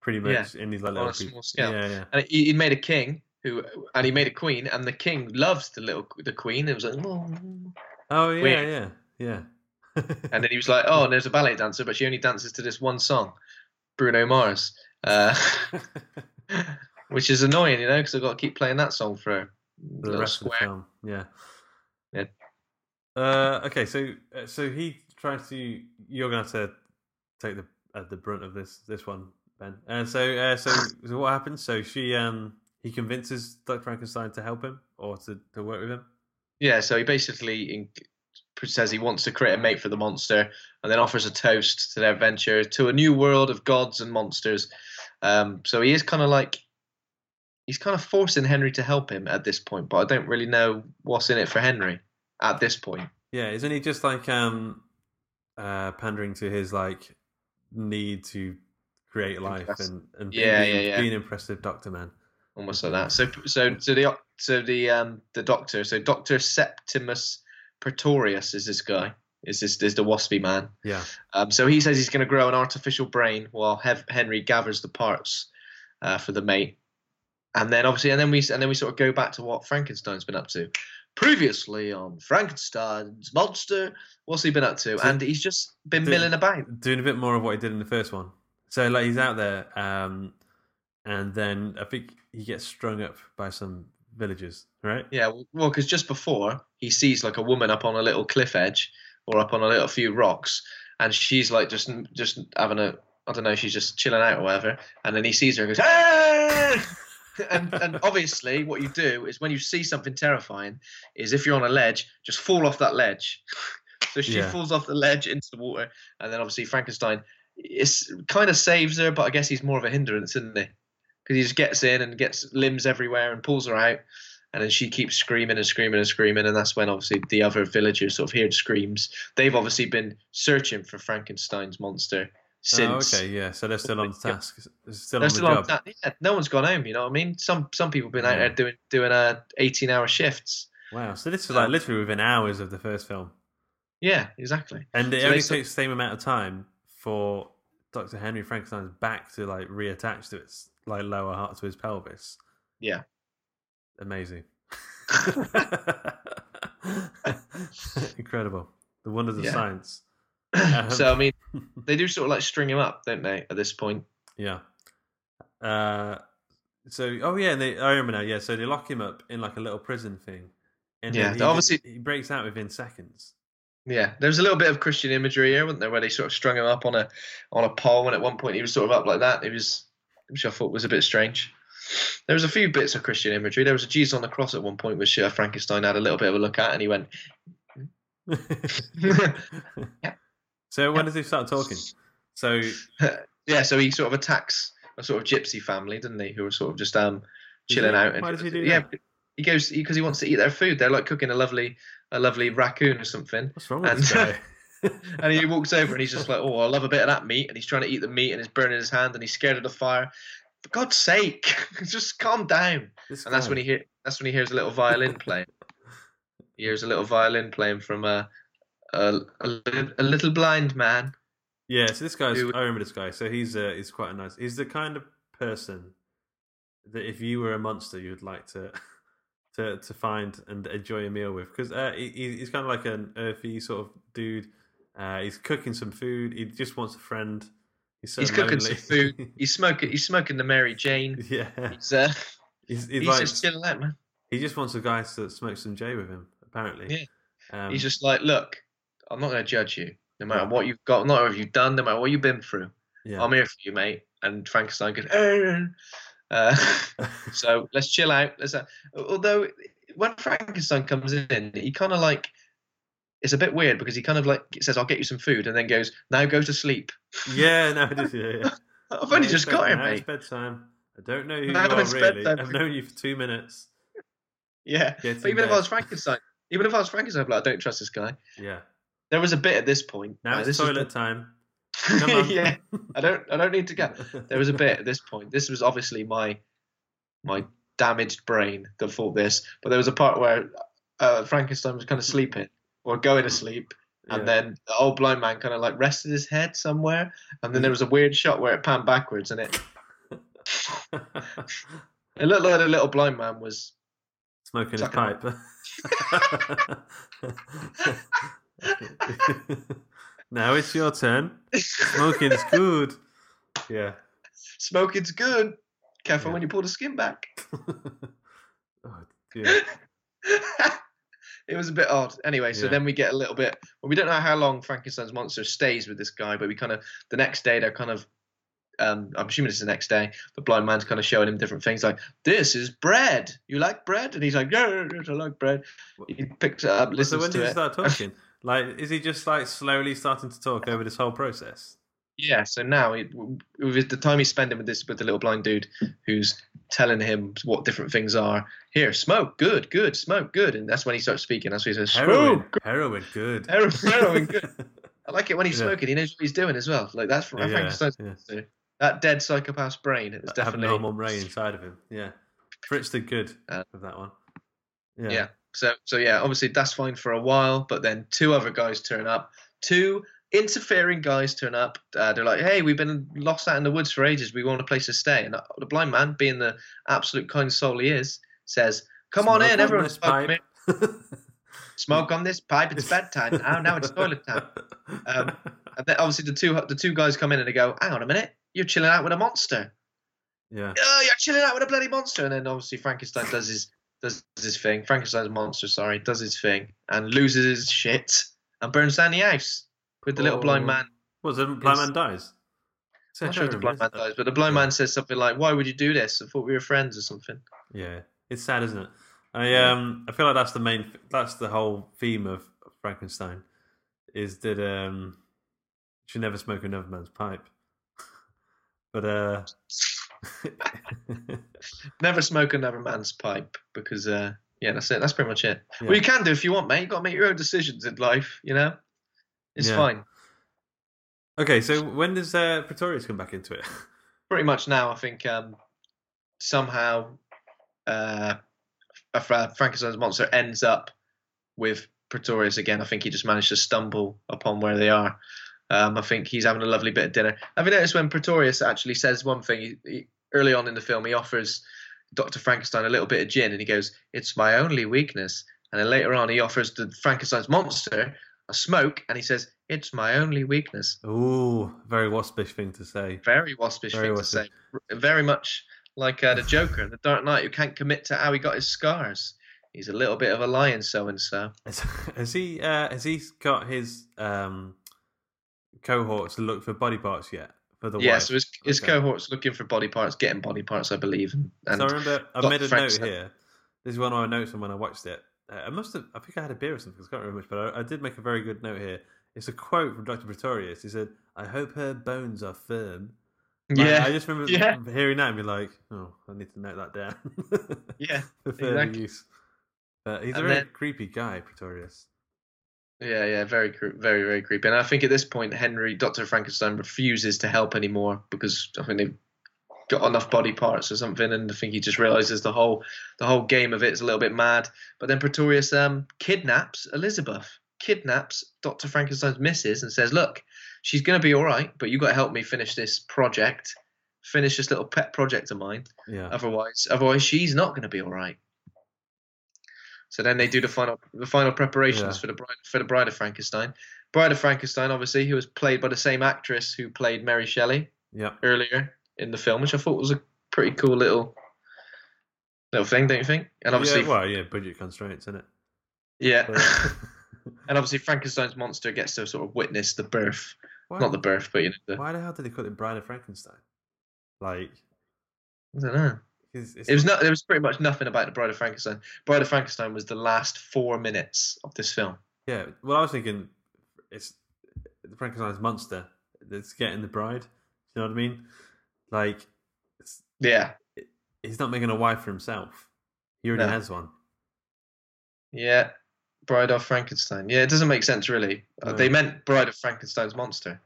pretty much in these little small scale. Yeah, yeah. And he, he made a king who, and he made a queen, and the king loves the little the queen. It was like, oh. Oh yeah, Weird. yeah, yeah. and then he was <laughs> like, oh, and there's a ballet dancer, but she only dances to this one song, Bruno Mars, uh, <laughs> <laughs> which is annoying, you know, because I've got to keep playing that song for a the little rest of the film. Yeah. Yeah. Uh, okay, so uh, so he tries to. You're gonna have to take the uh, the brunt of this this one, Ben. And so uh, so so what happens? So she um he convinces Doctor Frankenstein to help him or to, to work with him. Yeah, so he basically in, says he wants to create a mate for the monster, and then offers a toast to their venture to a new world of gods and monsters. Um, so he is kind of like he's kind of forcing Henry to help him at this point, but I don't really know what's in it for Henry at this point. Yeah, isn't he just like um uh pandering to his like need to create life and and Yeah, being, yeah, yeah. being impressive Doctor Man. almost like that. So so so the so the um the doctor so Doctor Septimus Pretorius is this guy is this is the waspy man. Yeah. Um, so he says he's going to grow an artificial brain while Hev- Henry gathers the parts uh, for the mate, and then obviously and then we and then we sort of go back to what Frankenstein's been up to. Previously on Frankenstein's monster, what's he been up to? So- and he's just been Do- milling about. doing a bit more of what he did in the first one. So like he's out there, um, and then I think he gets strung up by some villagers, right? Yeah, well, because just before he sees like a woman up on a little cliff edge or up on a little few rocks, and she's like just just having a I don't know, she's just chilling out or whatever, and then he sees her and goes, "Ah!" And and obviously what you do is when you see something terrifying, is if you're on a ledge, just fall off that ledge. <laughs> so she Yeah. falls off the ledge into the water, and then obviously Frankenstein it's kind of saves her, but I guess he's more of a hindrance, isn't he? Because he just gets in and gets limbs everywhere and pulls her out, and then she keeps screaming and screaming and screaming, and that's when obviously the other villagers sort of hear screams. They've obviously been searching for Frankenstein's monster since. Oh, okay, yeah. So they're still on the task. They're still They're on still the on job. that. Yeah, no one's gone home. You know what I mean? Some some people have been out Yeah. there doing doing uh, eighteen hour shifts. Wow. So this is like literally within hours of the first film, Yeah, exactly. and it So only takes the same amount of time for Doctor Henry Frankenstein's back to like reattach to its like lower heart to his pelvis. Yeah. Amazing. <laughs> <laughs> Incredible. The wonders of Yeah. science. Um, so I mean, they do sort of like string him up, don't they? At this point. Yeah. Uh, so, oh yeah, and they, I remember now. Yeah, so they lock him up in like a little prison thing, and Yeah, he, obviously- he breaks out within seconds. Yeah, there was a little bit of Christian imagery here, wasn't there, where they sort of strung him up on a on a pole, and at one point he was sort of up like that. It was, which I thought was a bit strange. There was a few bits of Christian imagery. There was a Jesus on the cross at one point, which uh, Frankenstein had a little bit of a look at, and he went, <laughs> <laughs> So when does he start talking? So <laughs> yeah. So he sort of attacks a sort of gypsy family, didn't he? Who were sort of just um chilling he? out. And, Why does he do yeah, that? he goes because he wants to eat their food. They're like cooking a lovely a lovely raccoon or something. what's wrong with And- this guy? <laughs> and he walks over and he's just like, "Oh, I love a bit of that meat." And he's trying to eat the meat and it's burning his hand and he's scared of the fire. For God's sake, <laughs> just calm down. This And that's when he hear that's when he hears a little violin playing. He hears a little violin playing from a a, a, a little blind man. Yeah, so this guy's. Who- I remember this guy. So he's uh, he's quite a nice. He's the kind of person that if you were a monster, you'd like to <laughs> to to find and enjoy a meal with because uh, he, he- he's kind of like an earthy sort of dude. Uh, he's cooking some food. He just wants a friend. He's, so he's cooking some food. <laughs> He's smoking. He's smoking the Mary Jane. yeah, He's uh, he's, he's, he's like just chilling out, man. he just wants a guy to smoke some J with him. Apparently, Yeah. Um, he's just like, look, I'm not going to judge you, no matter what you've got, not what you've done, no matter what you've been through. yeah. I'm here for you, mate. And Frankenstein goes, uh, <laughs> so let's chill out. Let's, uh, although when Frankenstein comes in, he kind of like it's a bit weird because he kind of like says, "I'll get you some food," and then goes, "Now go to sleep." yeah, no, it is, yeah, yeah. <laughs> I've only Now just got him, mate. It's bedtime. I don't know who Now you are really. bedtime. I've known you for two minutes. <laughs> Yeah, Get but even if. I was Frankenstein, even if I was Frankenstein, I'd be like, I don't trust this guy. Yeah. There was a bit at this point. Now right, it's this is- toilet time. <laughs> Yeah, I don't. I don't need to go. <laughs> There was a bit at this point. This was obviously my my damaged brain that thought this, but there was a part where uh, Frankenstein was kind of sleeping or going to sleep, and Yeah. then the old blind man kind of like rested his head somewhere, and then there was a weird shot where it panned backwards, and it <laughs> it looked like the little blind man was Smoking his pipe. <laughs> now it's your turn. Smoking's <laughs> good. Yeah. smoking's good. Careful Yeah. when you pull the skin back. <laughs> Oh, dear. it was a bit odd. Anyway, so Yeah. then we get a little bit. Well, we don't know how long Frankenstein's monster stays with this guy, but we kind of the next day they're kind of. Um, I'm assuming it's the next day. The blind man's kind of showing him different things, like this is bread. You like bread? And he's like, yeah, I like bread. He picks it up, so when to did he it. start talking? Like, is he just like slowly starting to talk over this whole process? Yeah, so now it, with the time he's spending with this with the little blind dude who's telling him what different things are. Here, smoke, good, good, smoke, good, and that's when he starts speaking. That's when he says, Heroin, smoke, heroin, good. Heroin, heroin, good. <laughs> I like it when he's Yeah. smoking. He knows what he's doing as well. Like that's Yeah, Frankenstein's yeah. that dead psychopath's brain. It's definitely abnormal Ray inside of him. Yeah, Fritz did good Uh, with that one. yeah. Yeah, So so yeah, obviously that's fine for a while, but then two other guys turn up. Two interfering guys turn up. Uh, they're like, "Hey, we've been lost out in the woods for ages. We want a place to stay." And uh, the blind man, being the absolute kind soul he is, says, "Come on Smoke in, everyone. this Smoke, smoke on this pipe. It's bedtime now. Now it's <laughs> toilet time." Um, And then obviously the two the two guys come in and they go, "Hang on a minute, you're chilling out with a monster." yeah, oh, you're chilling out with a bloody monster. And then obviously Frankenstein does his does his thing. Frankenstein's monster, sorry, does his thing and loses his shit and burns down the house with the little blind Oh. man. What, the blind man dies? I'm not sure the blind man dies, but the blind man says something like, "Why would you do this? I thought we were friends or something." Yeah, it's sad, isn't it? I um, I feel like that's the main, that's the whole theme of Frankenstein, is that um, should never smoke another man's pipe. <laughs> but uh, <laughs> Never smoke another man's pipe because uh, yeah, that's it. That's pretty much it. Yeah. Well, you can do if you want, mate. You got to make your own decisions in life. You know, it's Yeah. fine. okay. So when does uh, Pretorius come back into it? <laughs> Pretty much now, I think um, somehow uh, Frankenstein's monster ends up with Pretorius again. I think he just managed to stumble upon where they are. Um, I think he's having a lovely bit of dinner. Have you noticed when Pretorius actually says one thing? He, he, early on in the film, he offers Dr. Frankenstein a little bit of gin and he goes, It's my only weakness. And then later on, he offers the Frankenstein's monster a smoke and he says, It's my only weakness. Ooh, very waspish thing to say. Very waspish Very thing to say. Very much like uh, the Joker, the Dark Knight, who can't commit to how he got his scars. He's a little bit of a lion, so and so. Has, <laughs> has he uh, has he got his um, cohorts to look for body parts yet for the Yeah, wife? so his, his Okay. cohorts looking for body parts, getting body parts, I believe. And, and so I remember I made a note here. This is one of my notes from when I watched it. Uh, I must have. I think I had a beer or something. I can't remember much, but I, I did make a very good note here. It's a quote from Dr. Pretorius. He said, "I hope her bones are firm." Like, Yeah, I just remember <laughs> yeah. hearing that and be like, "Oh, I need to note that down." <laughs> Yeah, for further exactly. use. But he's a very then- creepy guy, Pretorius. Yeah, yeah, very, very, very creepy. And I think at this point, Henry, Doctor Frankenstein, refuses to help anymore because I think they've got enough body parts or something, and I think he just realizes the whole, the whole game of it is a little bit mad. But then Pretorius um, kidnaps Elizabeth, kidnaps Doctor Frankenstein's missus, and says, "Look, she's gonna be all right, but you got to help me finish this project, finish this little pet project of mine. Yeah. Otherwise, otherwise she's not gonna be all right." So then they do the final the final preparations Yeah. for the bride for the Bride of Frankenstein. Bride of Frankenstein, obviously, who was played by the same actress who played Mary Shelley Yeah. earlier in the film, which I thought was a pretty cool little little thing, don't you think? And obviously, yeah, well, yeah, budget constraints, isn't it? yeah. <laughs> <laughs> And obviously, Frankenstein's monster gets to sort of witness the birth, Why- not the birth, but you know, the, Why the hell did they call it Bride of Frankenstein? Like, I don't know. It's, it's It was not. There was pretty much nothing about the Bride of Frankenstein. Bride of Frankenstein was the last four minutes of this film. Yeah, well, I was thinking it's the Frankenstein's monster that's getting the bride. You know what I mean? Like, Yeah, he's not making a wife for himself. He already No. has one. yeah. Bride of Frankenstein. Yeah, it doesn't make sense really. Uh, No. They meant Bride of Frankenstein's monster.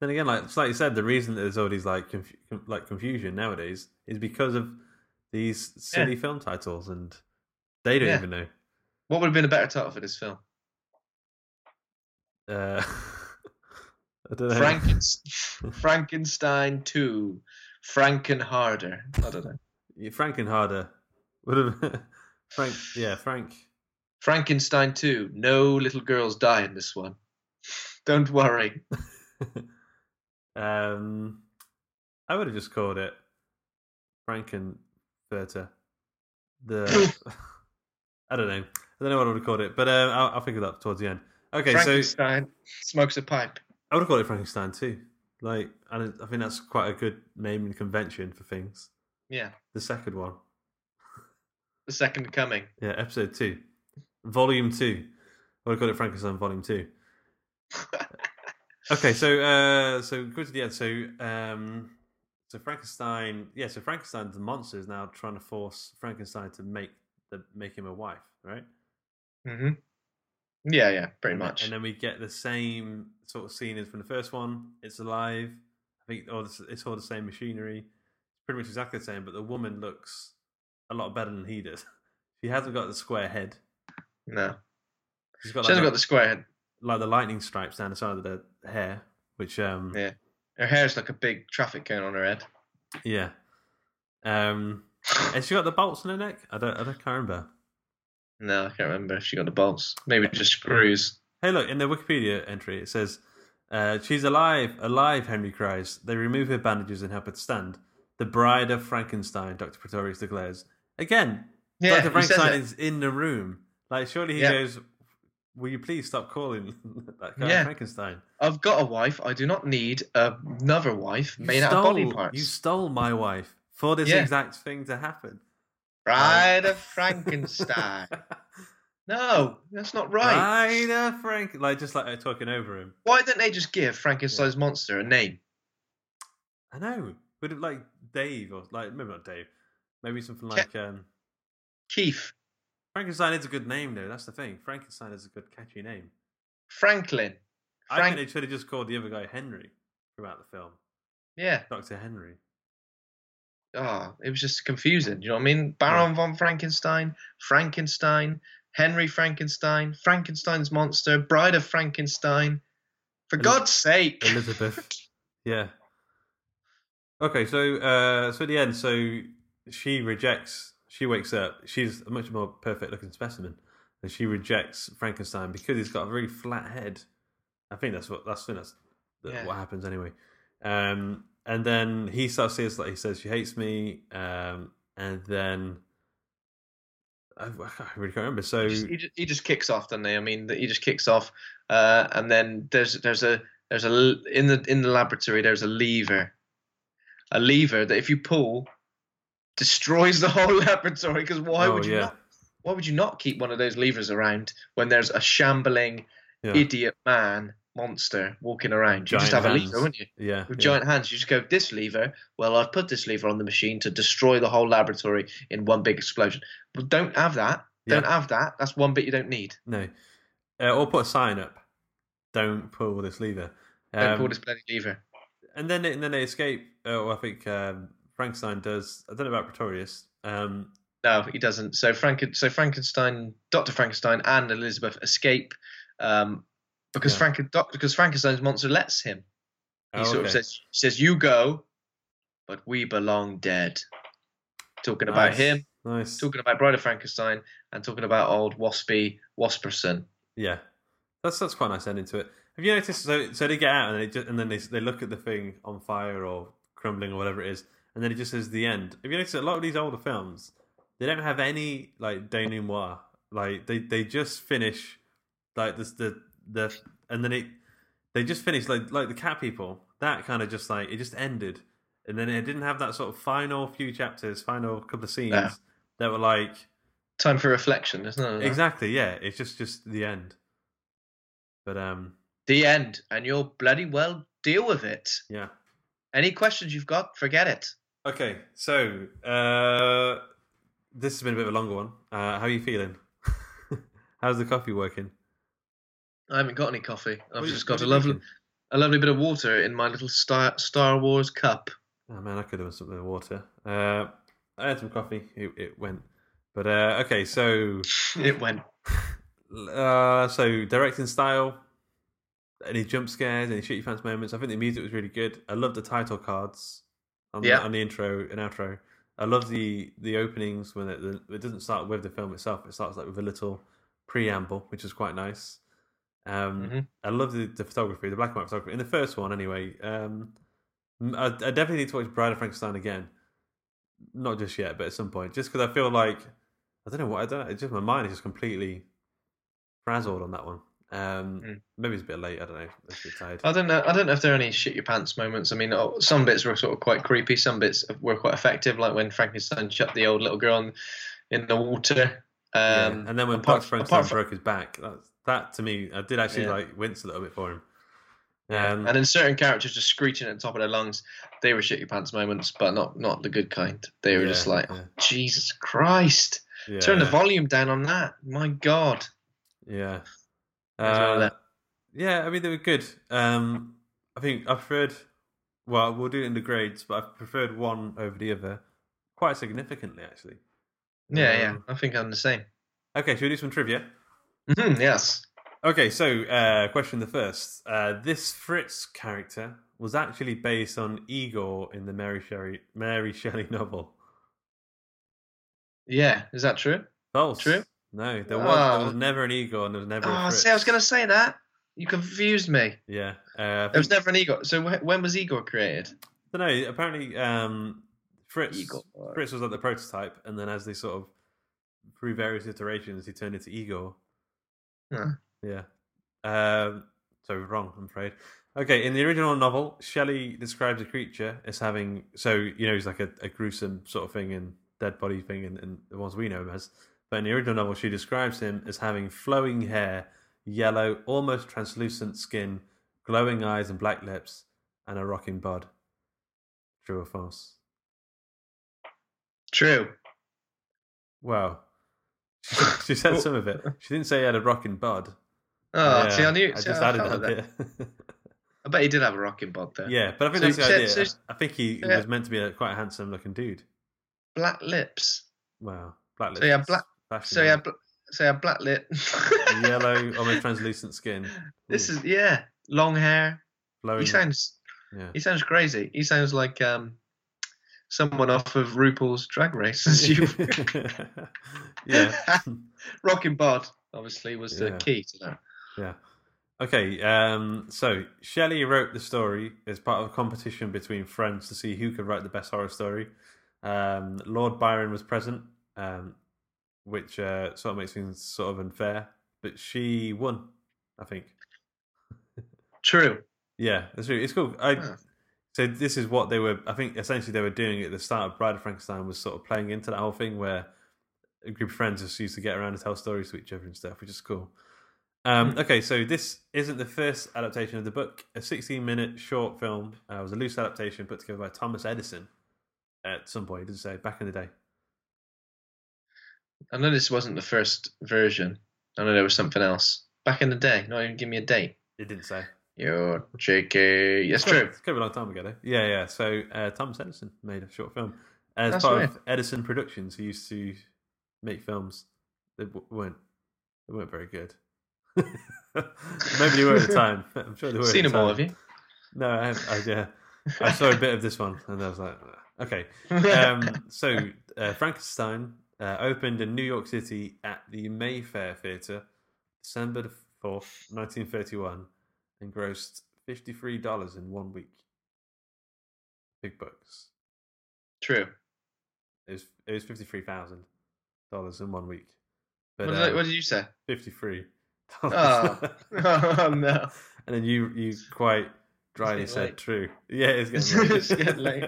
Then again, like like you said, the reason that there's all these like conf- like confusion nowadays is because of these silly film titles, and they don't Yeah. even know. What would have been a better title for this film? Uh, <laughs> I don't know. Franken- <laughs> Frankenstein Two, Frankenharder. I don't know. Yeah, Frankenharder would have <laughs> Frank. Yeah, Frank. Frankenstein Two. No little girls die in this one. Don't worry. um, I would have just called it Frankenfurter. The <coughs> <laughs> I don't know. I don't know what I would have called it, but um, I'll, I'll figure that up towards the end. Okay, so Frankenstein smokes a pipe. I would have called it Frankenstein too. Like, and I think that's quite a good naming convention for things. Yeah, The second one, the second coming. yeah, episode two, volume two. I would have called it Frankenstein Volume Two. <laughs> Okay, so uh, so go to the end. So um, so Frankenstein, yeah. So Frankenstein, the monster, is now trying to force Frankenstein to make the make him a wife, right? Mm-hmm. Yeah, yeah, pretty And then- much. And then we get the same sort of scene as from the first one. It's alive. I think all this, it's all the same machinery. It's pretty much exactly the same, but the woman looks a lot better than he does. <laughs> She hasn't got the square head. no, She's she got like, hasn't the, got the square head. like the lightning stripes down the side of the hair, which um Yeah, her hair's like a big traffic cone on her head. yeah. Um, <sighs> has she got the bolts in her neck? I don't. I don't can't remember. No, I can't remember. if She got the bolts. Maybe just screws. Hey, look, in the Wikipedia entry, it says, uh, She's alive, alive, Henry cries. They remove her bandages and help her to stand. The bride of Frankenstein, Dr. Pretorius declares. Again, Yeah, Dr. Frankenstein is in the room. Like, surely he Yeah. goes, Will you please stop calling <laughs> that guy Yeah. Frankenstein? I've got a wife. I do not need another wife You made out of body parts. You stole my wife for this Yeah. exact thing to happen. Bride of <laughs> Frankenstein. No, <laughs> that's not right. Spider Frank, like just like talking over him. Why didn't they just give Frankenstein's monster a name? I know. Would it like Dave or like maybe not Dave, maybe something like um Keith, Frankenstein is a good name though. That's the thing. Frankenstein is a good catchy name. Franklin. I think they should have just called the other guy Henry throughout the film. Yeah. Doctor Henry. Oh, it was just confusing. You know what I mean? Baron von Frankenstein, Frankenstein, Henry Frankenstein, Frankenstein's monster, Bride of Frankenstein. For God's sake. Elizabeth. <laughs> yeah. Okay, so uh so at the end, so she rejects she wakes up, she's a much more perfect looking specimen. And she rejects Frankenstein because he's got a really flat head. I think that's what that's I think that's Yeah. what happens anyway. Um and then he starts to like he says she hates me, um, and then I, I really can't remember. So He just, he, just, he just kicks off, doesn't he? I mean, he just kicks off, uh, and then there's there's a there's a in the in the laboratory there's a lever, a lever that if you pull, destroys the <laughs> whole laboratory. Because why Oh, would you yeah. not? Why would you not keep one of those levers around when there's a shambling Yeah. idiot man monster walking around? You just Giant have a lever, wouldn't you? yeah, With yeah. giant hands, you just go this lever. Well, I've put this lever on the machine to destroy the whole laboratory in one big explosion. Well, don't have that. Don't have that. That's one bit you don't need. No. Uh, or put a sign up. Don't pull this lever. Don't Um, pull this bloody lever. and then they, and then they escape. Well, I think um, Frankenstein does. I don't know about Pretorius. Um, No, he doesn't. So Franken, so Frankenstein, Doctor Frankenstein, and Elizabeth escape um, because Yeah. Franken, doc, because Frankenstein's monster lets him. He oh, sort of says, says, "You go, but we belong dead." Talking about him, Nice. talking about Bride of Frankenstein, and talking about old Waspy Wasperson. Yeah, that's that's quite a nice ending to it. Have you noticed? So, so they get out and they just, and then they they look at the thing on fire or crumbling or whatever it is, and then it just says the end. If you notice, a lot of these older films they don't have any like denouement. Like they they just finish like this the the and then it they just finish like like the cat people. That kind of just like it just ended, and then it didn't have that sort of final few chapters, final couple of scenes Yeah. that were like Time for reflection, isn't it? exactly yeah. It's just just the end. But um The end, and you'll bloody well deal with it. yeah. Any questions you've got, forget it. Okay, so uh, this has been a bit of a longer one. Uh, how are you feeling? <laughs> How's the coffee working? I haven't got any coffee. I've What just got a lovely, a lovely bit of water in my little Star Star Wars cup. Oh man, I could have done something with water. Uh, I had some coffee. It, it went. But uh, okay, so <laughs> It went. <laughs> uh, so directing style. Any jump scares? Any shit you pants moments? I think the music was really good. I love the title cards on, Yeah. the, on the intro and outro. I love the the openings when it, it doesn't start with the film itself. It starts like with a little preamble, which is quite nice. Um, Mhm. I love the, the photography, the black and white photography. In the first one, anyway, um, I, I definitely need to watch Bride of Frankenstein again. Not just yet, but at some point, just because I feel like I don't know what I don't. It's just my mind is just completely frazzled on that one. Um, Mm. Maybe it's a bit late. I don't know. I'm a bit tired. I don't know. I don't know if there are any shit your pants moments. I mean, oh, some bits were sort of quite creepy. Some bits were quite effective, like when Frankenstein shut the old little girl in, in the water. Yeah. Um, And then when Dr. Frankenstein from- broke his back, that, that to me, I did actually Yeah. like wince a little bit for him. Um, and then certain characters just screeching at the top of their lungs, they were shit your pants moments, but not not the good kind. They were Yeah, just like, yeah. oh, Jesus Christ, yeah, turn the volume down on that. My God. Yeah. There's one of Uh, yeah, I mean, they were good. Um, I think I preferred, well, we'll do it in the grades, but I preferred one over the other quite significantly, actually. Yeah, yeah. Um, I think I'm the same. Okay, should we do some trivia? Mhm, yes. Okay, so uh, question the first. Uh, this Fritz character was actually based on Igor in the Mary Shelley, Mary Shelley <laughs> novel. Yeah, is that true? False. True? No, there was, there was never an Igor and there was never Oh, Fritz. see, I was going to say that. You confused me. Yeah. Uh, There was never an Igor. So wh- when was Igor created? I don't know. Apparently, um, Fritz Igor. Fritz was like the prototype, and then as they sort of through various iterations, he turned into Igor. Huh. Yeah. Um, so wrong, I'm afraid. Okay, in the original novel, Shelley describes a creature as having so you know he's like a, a gruesome sort of thing and dead body thing, and, and the ones we know him as. But in the original novel, she describes him as having flowing hair, yellow, almost translucent skin, glowing eyes and black lips, and a rocking bod. True or false? True. Well, <laughs> she said some of it. She didn't say he had a rocking bod. Oh, Yeah, see, I knew. I see, just I added that bit. I bet he did have a rocking bod there. yeah, but I think So that's the said- idea. so- I think he yeah. was meant to be a, quite a handsome looking dude. Black lips. Wow, black lips. So yeah, black. So yeah, bl- so yeah, black lip. yellow, <laughs> almost translucent skin. This Ooh, is yeah, long hair. flowing. He sounds. Yeah. He sounds crazy. He sounds like um, someone off of RuPaul's Drag Race. As you. <laughs> <laughs> yeah. Rocking bod obviously was the Yeah. key to that. Yeah. Okay. Um, so Shelley wrote the story as part of a competition between friends to see who could write the best horror story. Um, Lord Byron was present, um, which uh, sort of makes things sort of unfair, but she won. I think. True. Yeah, that's true. It's cool. I, Huh. So this is what they were. I think essentially they were doing at the start of Bride of Frankenstein was sort of playing into that whole thing where a group of friends just used to get around and tell stories to each other and stuff, which is cool. Um, okay, so this isn't the first adaptation of the book. A 16-minute short film uh, was a loose adaptation put together by Thomas Edison at some point. He didn't say back in the day. I know this wasn't the first version. I know there was something else back in the day. Not even give me a date. It didn't say. You're cheeky. True. It's quite a long time ago, though. Yeah, yeah. So uh, Thomas Edison made a short film as That's part right. of Edison Productions, who used to make films that w- weren't they weren't very good. <laughs> Maybe they were at the <laughs> time. I'm sure they were. Seen them all, have you? No, I, have, I yeah. <laughs> I saw a bit of this one, and I was like, okay. Um, so uh, Frankenstein uh, opened in New York City at the Mayfair Theatre, December the fourth, nineteen thirty-one, and grossed fifty-three dollars in one week. Big bucks. True. It was it was fifty-three thousand dollars in one week. But What did, um, what did you say? Fifty-three. Oh. <laughs> <laughs> oh no. And then you you quite dryly said late. true. Yeah, it's <laughs> getting. It's getting late.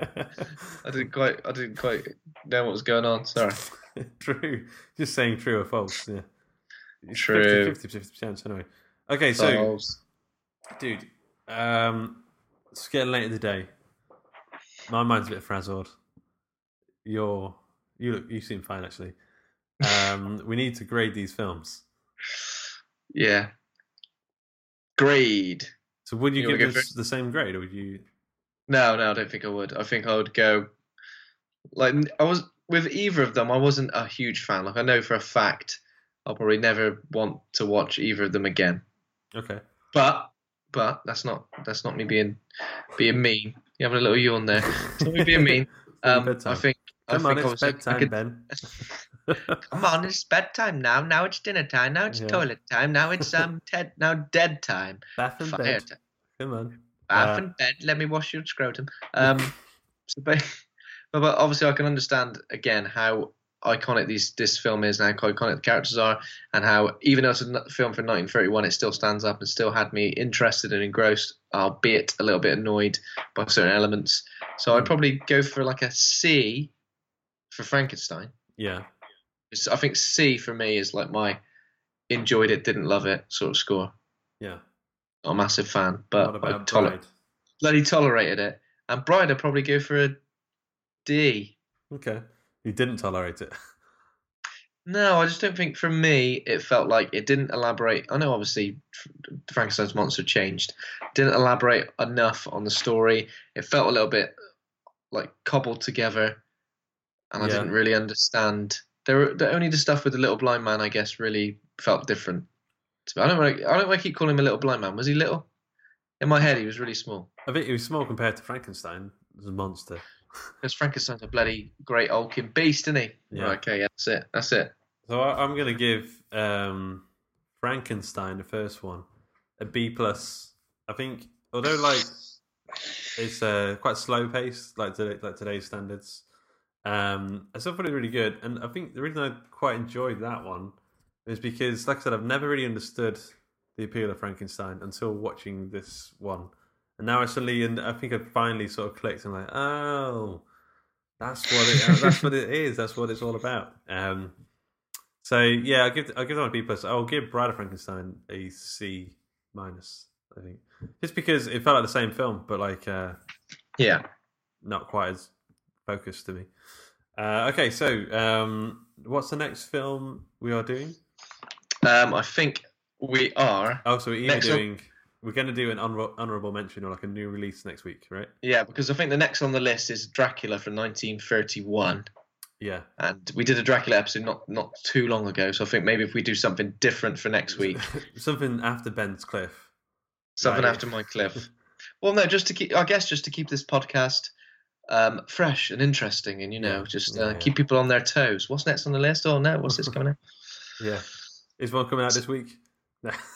I didn't quite. I didn't quite know what was going on. Sorry. <laughs> true. Just saying true or false. Yeah. True. 50 50 percent anyway. Okay, so dude, um, it's getting late in the day. My mind's a bit frazzled. You're you look you seem fine actually. Um, we need to grade these films. Yeah. Grade. So would you, You give this the same grade, or would you? No, no, I don't think I would. I think I would go. Like I was with either of them. I wasn't a huge fan. Like I know for a fact, I'll probably never want to watch either of them again. Okay. But, but that's not that's not me being being mean. You having a little yawn there? It's not me being mean. <laughs> Um. I think. Come I on, think it's bedtime, could- Ben. <laughs> Come on, it's bedtime now. Now it's dinner time. Now it's Yeah. toilet time. Now it's um <laughs> Ted. Now dead time. Bath and Fire bed. time. Come on. Bath Uh, and bed. Let me wash your scrotum. Um, so, but, but, obviously, I can understand again how iconic these this film is and how iconic the characters are, and how even though it's a film from 1931, it still stands up and still had me interested and engrossed, albeit a little bit annoyed by certain elements. So I'd probably go for like a C for Frankenstein. Yeah. It's- I think C for me is like my enjoyed it, didn't love it sort of score. Yeah. Not a massive fan, but I toler- bloody tolerated it. And Bride, I'd probably go for a D. Okay. You didn't tolerate it. <laughs> No, I just don't think for me it felt like it didn't elaborate. I know obviously Frankenstein's monster changed, didn't elaborate enough on the story. It felt a little bit like cobbled together, and I Yeah. didn't really understand. There, were, the only the stuff with the little blind man, I guess, really felt different. I don't. wanna- I don't. want to keep calling him a little blind man. Was he little? In my head, he was really small. I think he was small compared to Frankenstein a monster. Because Frankenstein's a bloody great hulking beast, isn't he? Yeah. Right, okay, yeah, that's it. That's it. So I, I'm going to give um, Frankenstein, the first one, a B plus. I think, although like it's uh, quite slow paced, like today, like today's standards, um, I still thought it really good. And I think the reason I quite enjoyed that one is because, like I said, I've never really understood the appeal of Frankenstein until watching this one. And now I suddenly, and I think I finally sort of clicked and like, oh, that's what it, that's what it is. That's what it's all about. Um, So yeah, I'll give I'll give that a B plus. I'll give Bride of Frankenstein a C minus. I think just because it felt like the same film, but like uh, Yeah. not quite as focused to me. Uh, okay, so um, what's the next film we are doing? Um, I think we are. Oh, so we're either Next doing. We're going to do an honor- honorable mention or like a new release next week, right? Yeah, because I think the next on the list is Dracula from 1931. Yeah. And we did a Dracula episode not not too long ago, so I think maybe if we do something different for next week, <laughs> Something after Ben's Cliff. something Right. after my <laughs> cliff. Well, no, just to keep, I guess, just to keep this podcast um, fresh and interesting, and you know, just uh, yeah, yeah. keep people on their toes. What's next on the list? Oh no, what's this coming out? <laughs> Yeah. Is one coming out this week?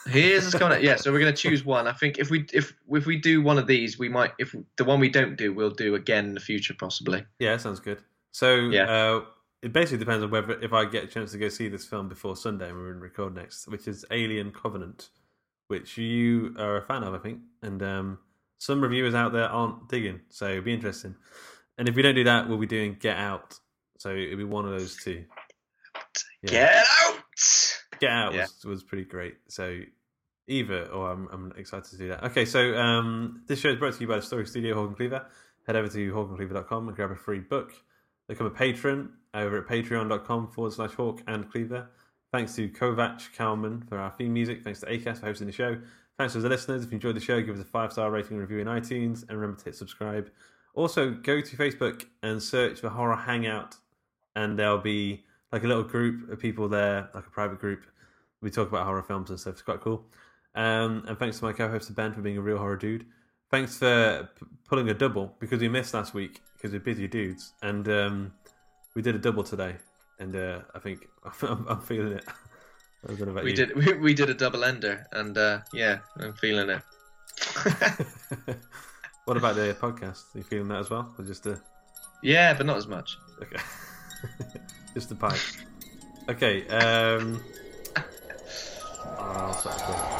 Here's what's coming out. Yeah, so we're gonna choose one. I think if we if if we do one of these, we might. If the one we don't do, we'll do again in the future, possibly. Yeah, sounds good. So Yeah. uh, it basically depends on whether if I get a chance to go see this film before Sunday and we're going to record next, which is Alien Covenant, which you are a fan of, I think, and um, some reviewers out there aren't digging, so it'll be interesting. And if we don't do that, we'll be doing Get Out, so it'll be one of those two. Yeah. Get out! Get Out Yeah. was, was pretty great. So either, or I'm, I'm excited to do that. Okay, so um, this show is brought to you by the Story Studio, Hawk and Cleaver. Head over to hawkandcleaver.com and grab a free book. Become a patron over at patreon.com forward slash hawk and cleaver. Thanks to Kovac Kalman for our theme music. Thanks to Acast for hosting the show. Thanks to the listeners. If you enjoyed the show, give us a five star rating and review in iTunes. And remember to hit subscribe. Also, go to Facebook and search for Horror Hangout. And there'll be like a little group of people there, like a private group. We talk about horror films and stuff. It's quite cool. Um, and thanks to my co-host Ben for being a real horror dude. Thanks for p- pulling a double because we missed last week because we're busy dudes, and um, we did a double today. And uh, I think <laughs> I'm, I'm feeling it. I don't know about We you. did we, we did a double ender, and uh, yeah, I'm feeling it. <laughs> what about the podcast? Are you feeling that as well, or just a Yeah, but not as much. okay, <laughs> just the pipe? Okay. Um, <laughs> I'll